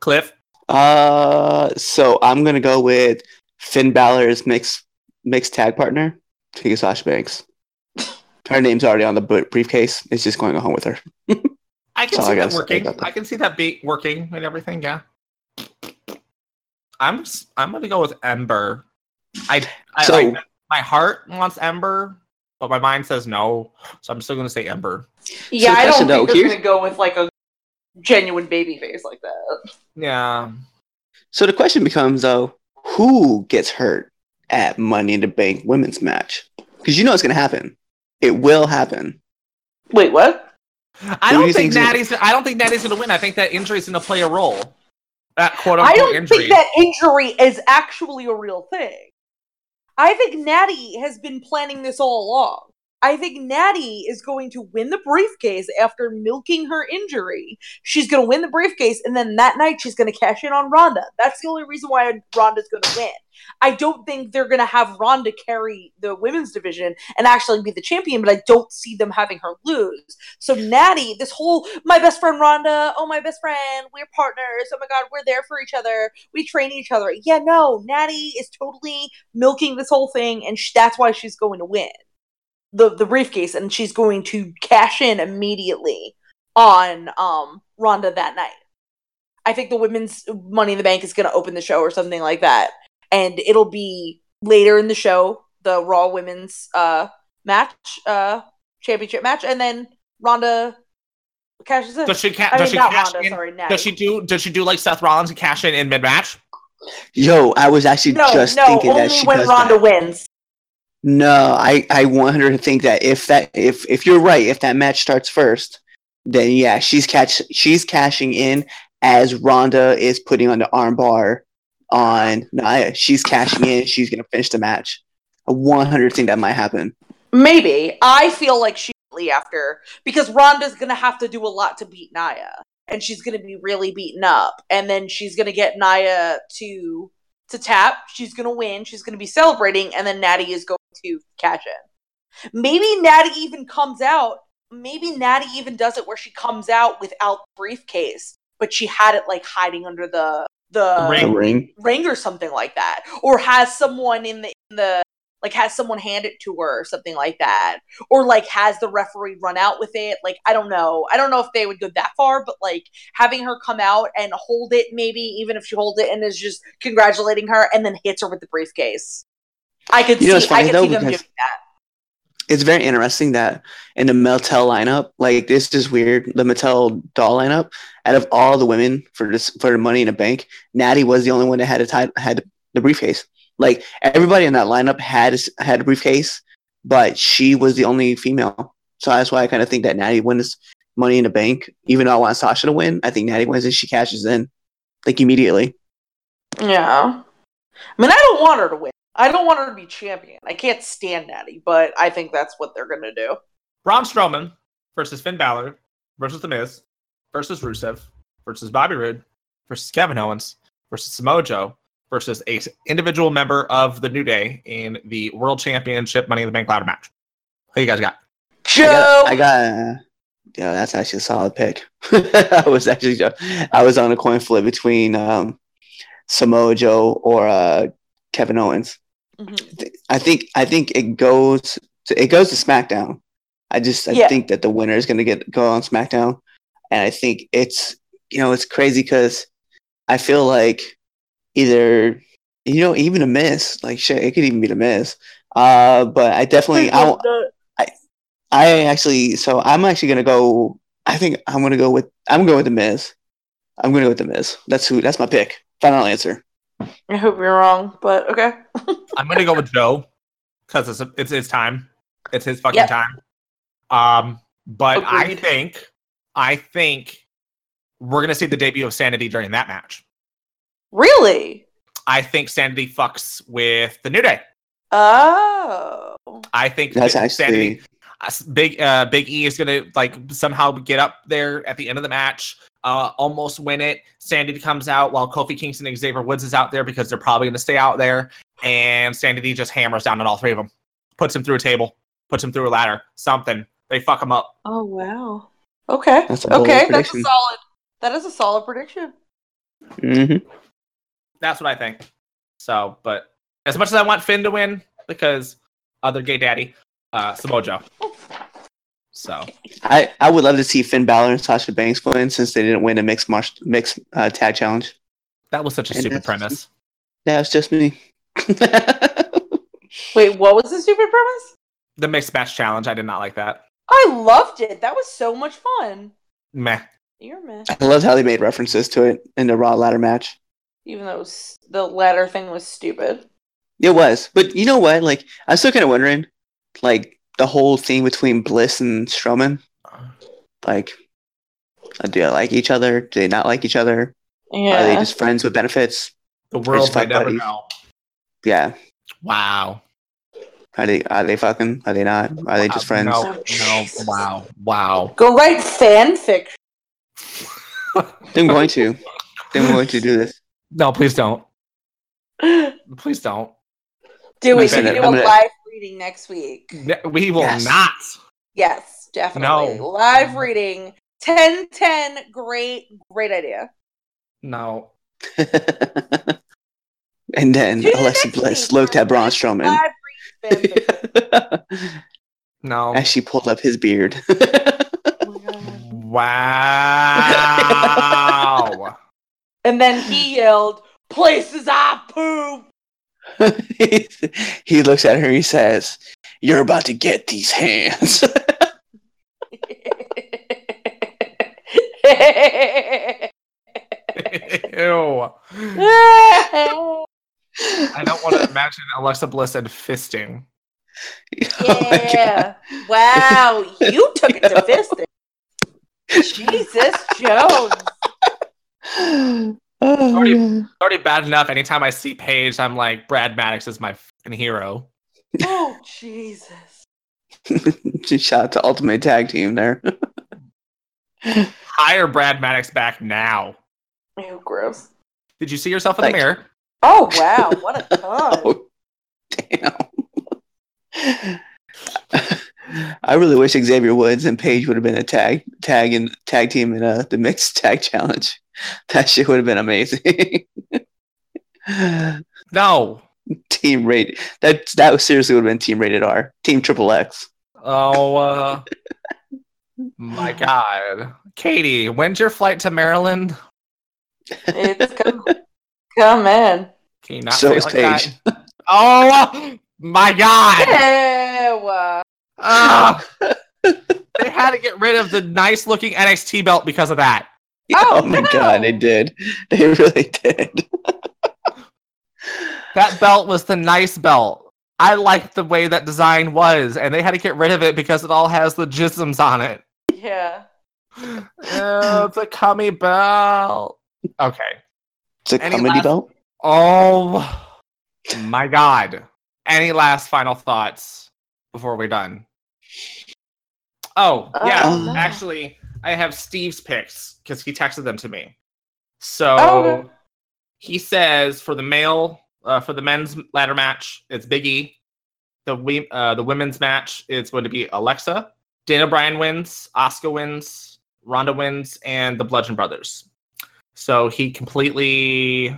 Cliff. Uh, so I'm gonna go with Finn Balor's mixed mixed tag partner, Tika Sasha Banks. Her name's already on the briefcase. It's just going home with her. I can That's see I that working. that. I can see that beat working and everything. Yeah. I'm s- I'm gonna go with Ember. I, I So- like, my heart wants Ember, but my mind says no. So I'm still gonna say Ember. Yeah, the I don't question, though, think they're here's- gonna go with like a genuine baby face like that. Yeah. So the question becomes though, who gets hurt at Money in the Bank women's match? Because you know it's gonna happen. It will happen. Wait, what? I Who do don't you think think's gonna- Natty's. I don't think Natty's gonna win. I think that injury's gonna play a role. That quote unquote injury. I don't injury. think that injury is actually a real thing. I think Natty has been planning this all along. I think Natty is going to win the briefcase after milking her injury. She's going to win the briefcase, and then that night she's going to cash in on Ronda. That's the only reason why Ronda's going to win. I don't think they're going to have Ronda carry the women's division and actually be the champion, but I don't see them having her lose. So Natty, this whole my best friend Ronda, oh my best friend, we're partners. Oh my god, we're there for each other. We train each other. Yeah, no, Natty is totally milking this whole thing, and sh- that's why she's going to win the the briefcase, and she's going to cash in immediately on um Ronda that night. I think the women's Money in the Bank is going to open the show or something like that, and it'll be later in the show the Raw Women's uh match uh championship match, and then Ronda cashes in. Does she, ca- I does mean, she not cash Ronda, in? sorry, Natty. Does she do? Does she do like Seth Rollins and cash in in mid match? Yo, I was actually no, just no, thinking that she when does Ronda that. wins. No, I I want her to think that if that if if you're right, if that match starts first, then yeah, she's catch she's cashing in as Ronda is putting on the armbar on Nia. She's cashing in. She's gonna finish the match. I 100 think that might happen. Maybe. I feel like she after because Ronda's gonna have to do a lot to beat Nia. And she's gonna be really beaten up. And then she's gonna get Nia to to tap. She's gonna win. She's gonna be celebrating, and then Natty is going to cash in. Maybe Natty even comes out. Maybe Natty even does it where she comes out without briefcase, but she had it like hiding under the the Ring. Ring. ring or something like that or has someone in the in the like has someone hand it to her or something like that or like has the referee run out with it like i don't know i don't know if they would go that far but like having her come out and hold it maybe even if she holds it and is just congratulating her and then hits her with the briefcase i could You know, see it's funny, i could though, see them doing because- that It's very interesting that in the Mattel lineup, like this is weird. The Mattel doll lineup, out of all the women for this for the Money in the Bank, Natty was the only one that had a tie, had the briefcase. Like everybody in that lineup had a- had a briefcase, but she was the only female. So that's why I kind of think that Natty wins Money in the Bank. Even though I want Sasha to win, I think Natty wins and she cashes in like immediately. yeah i mean i don't want her to win i don't want her to be champion i can't stand natty but i think that's what they're gonna do Braun Strowman versus Finn Balor versus The Miz versus Rusev versus Bobby Roode versus Kevin Owens versus Samoa Joe versus a individual member of the New Day in the World Championship Money in the Bank ladder match. Who you guys got? joe I got, I got uh, yeah, that's actually a solid pick. I was actually, I was on a coin flip between um, Samoa Joe or uh, Kevin Owens. Mhm. I think, I think it goes, to, it goes to SmackDown. I just, I Yeah. think that the winner is going to get go on SmackDown, and I think it's, you know, it's crazy because I feel like either, you know, even a Miz, like shit, it could even be the Miz. Uh, but I definitely, I, won't- I actually, so I'm actually gonna go. I think I'm gonna go with. I'm gonna go with the Miz. I'm gonna go with the Miz. That's who. That's my pick. Final answer. I hope you're wrong, but okay. I'm gonna go with Joe because it's it's his time. It's his fucking Yep. time. Um, but I think I think we're gonna see the debut of Sanity during that match. Really? I think Sanity fucks with the New Day. Oh. I think That's that Sanity actually. uh, big uh big E is gonna like somehow get up there at the end of the match, uh almost win it. Sanity comes out while Kofi Kingston and Xavier Woods is out there because they're probably gonna stay out there, and Sanity just hammers down on all three of them, puts him through a table, puts him through a ladder, something. They fuck him up. Oh wow. Okay. That's okay, that's a solid. That is a solid prediction. hmm That's what I think. So, but as much as I want Finn to win because other gay daddy, uh Samoa Joe. So I I would love to see Finn Balor and Sasha Banks win since they didn't win a mixed march mixed uh, tag challenge. that was such a And stupid premise. premise. That's just me. Wait, what was the stupid premise? The mixed match challenge, I did not like that. I loved it. That was so much fun. Meh. You're a mess. I loved how they made references to it in the Raw ladder match. Even though it was, the ladder thing was stupid. It was, but you know what? Like, I'm still kind of wondering, like, the whole thing between Bliss and Strowman. Like, uh, do they like each other? Do they not like each other? Yeah. Are they just friends with benefits? The world might never buddies. know. Yeah, Wow. Are they are they fucking? Are they not? Are they just friends? No, no, wow, wow. Go write fanfic. I'm going to. I'm going to do this. No, please don't. Please don't. Do we I'm should gonna- do I'm a gonna- live reading next week? Ne- We will Yes. not. Yes, definitely. No. Live reading. 10 10. Great, great idea. No. and then Tune Alexa Bliss week looked at Braun live Strowman. No. as she pulled up his beard. Oh. Wow. And then he yelled, Places I poop. he looks at her. He says, "You're about to get these hands." Ew. I don't want to imagine Alexa Bliss and fisting. Oh yeah. wow. You took it to fisting. Jesus Jones. Oh, Already- man. It's already bad enough. Anytime I see Paige, I'm like, Brad Maddox is my fucking hero. Oh, Jesus. Just shout out to Ultimate Tag Team there. Hire Brad Maddox back now. Ew, gross. Did you see yourself in the mirror? Oh, wow. What a ton. oh, damn. I really wish Xavier Woods and Paige would have been a tag tag and tag team in uh, the mixed tag challenge. That shit would have been amazing. No. team rate that that seriously would have been team rated R. Team triple X. Oh, uh, my God. Katie, when's your flight to Maryland? It's come, come in. Can you not So say it is like Paige. that? Oh, my God. Ew. Ah. they had to get rid of the nice looking NXT belt because of that. Oh, Oh, my no. god, they did. They really did. That belt was the nice belt. I liked the way that design was, and they had to get rid of it because it all has the jisms on it. Yeah. Oh, it's a cummy belt. Okay. It's a Any comedy last- belt. Oh my god. Any last final thoughts before we're done? Oh, yeah. Oh. Actually, I have Steve's picks because he texted them to me. So Oh, he says for the male, uh, for the men's ladder match, it's Big E. The we, uh, the women's match is going to be Alexa. Daniel Bryan wins, Asuka wins, Ronda wins, and the Bludgeon Brothers. So he completely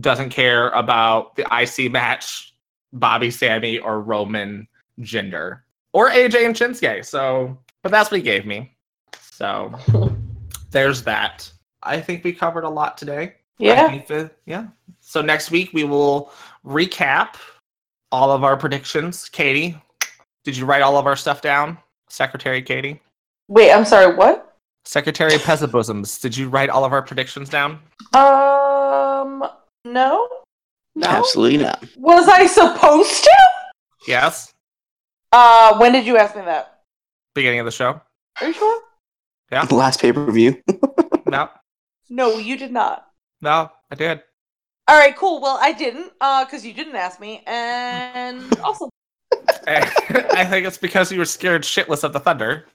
doesn't care about the IC match, Bobby, Sami, or Roman Jinder, or AJ and Shinsuke. So, but that's what he gave me. So there's that. I think we covered a lot today. Yeah. think that- yeah. So next week we will recap all of our predictions. Katie, did you write all of our stuff down? Secretary Katie? Wait, I'm sorry, what? Secretary Pesabosoms, did you write all of our predictions down? Um, no? No. Absolutely not. Was I supposed to? Yes. Uh, when did you ask me that? Beginning of the show? Are you sure? Yeah. The last pay per view. No. No, you did not. No, I did. All right, cool. Well, I didn't, uh, because you didn't ask me, and also, I think it's because you were scared shitless of the thunder.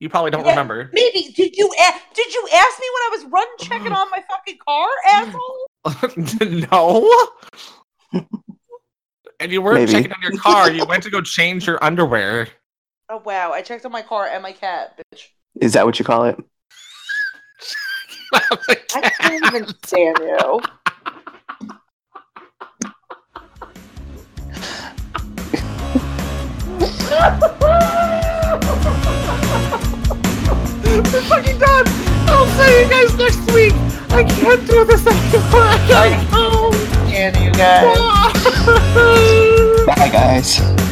You probably don't Yeah. remember. maybe did you a- did you ask me when I was run checking on my fucking car, asshole? no. And you weren't Maybe. checking on your car. You went to go change your underwear. Oh wow, I checked on my car and my cat, bitch. Is that what you call it? I can't even stand you. We're fucking done. I'll see you guys next week. I can't do this anymore. I gotta you guys? Bye, guys.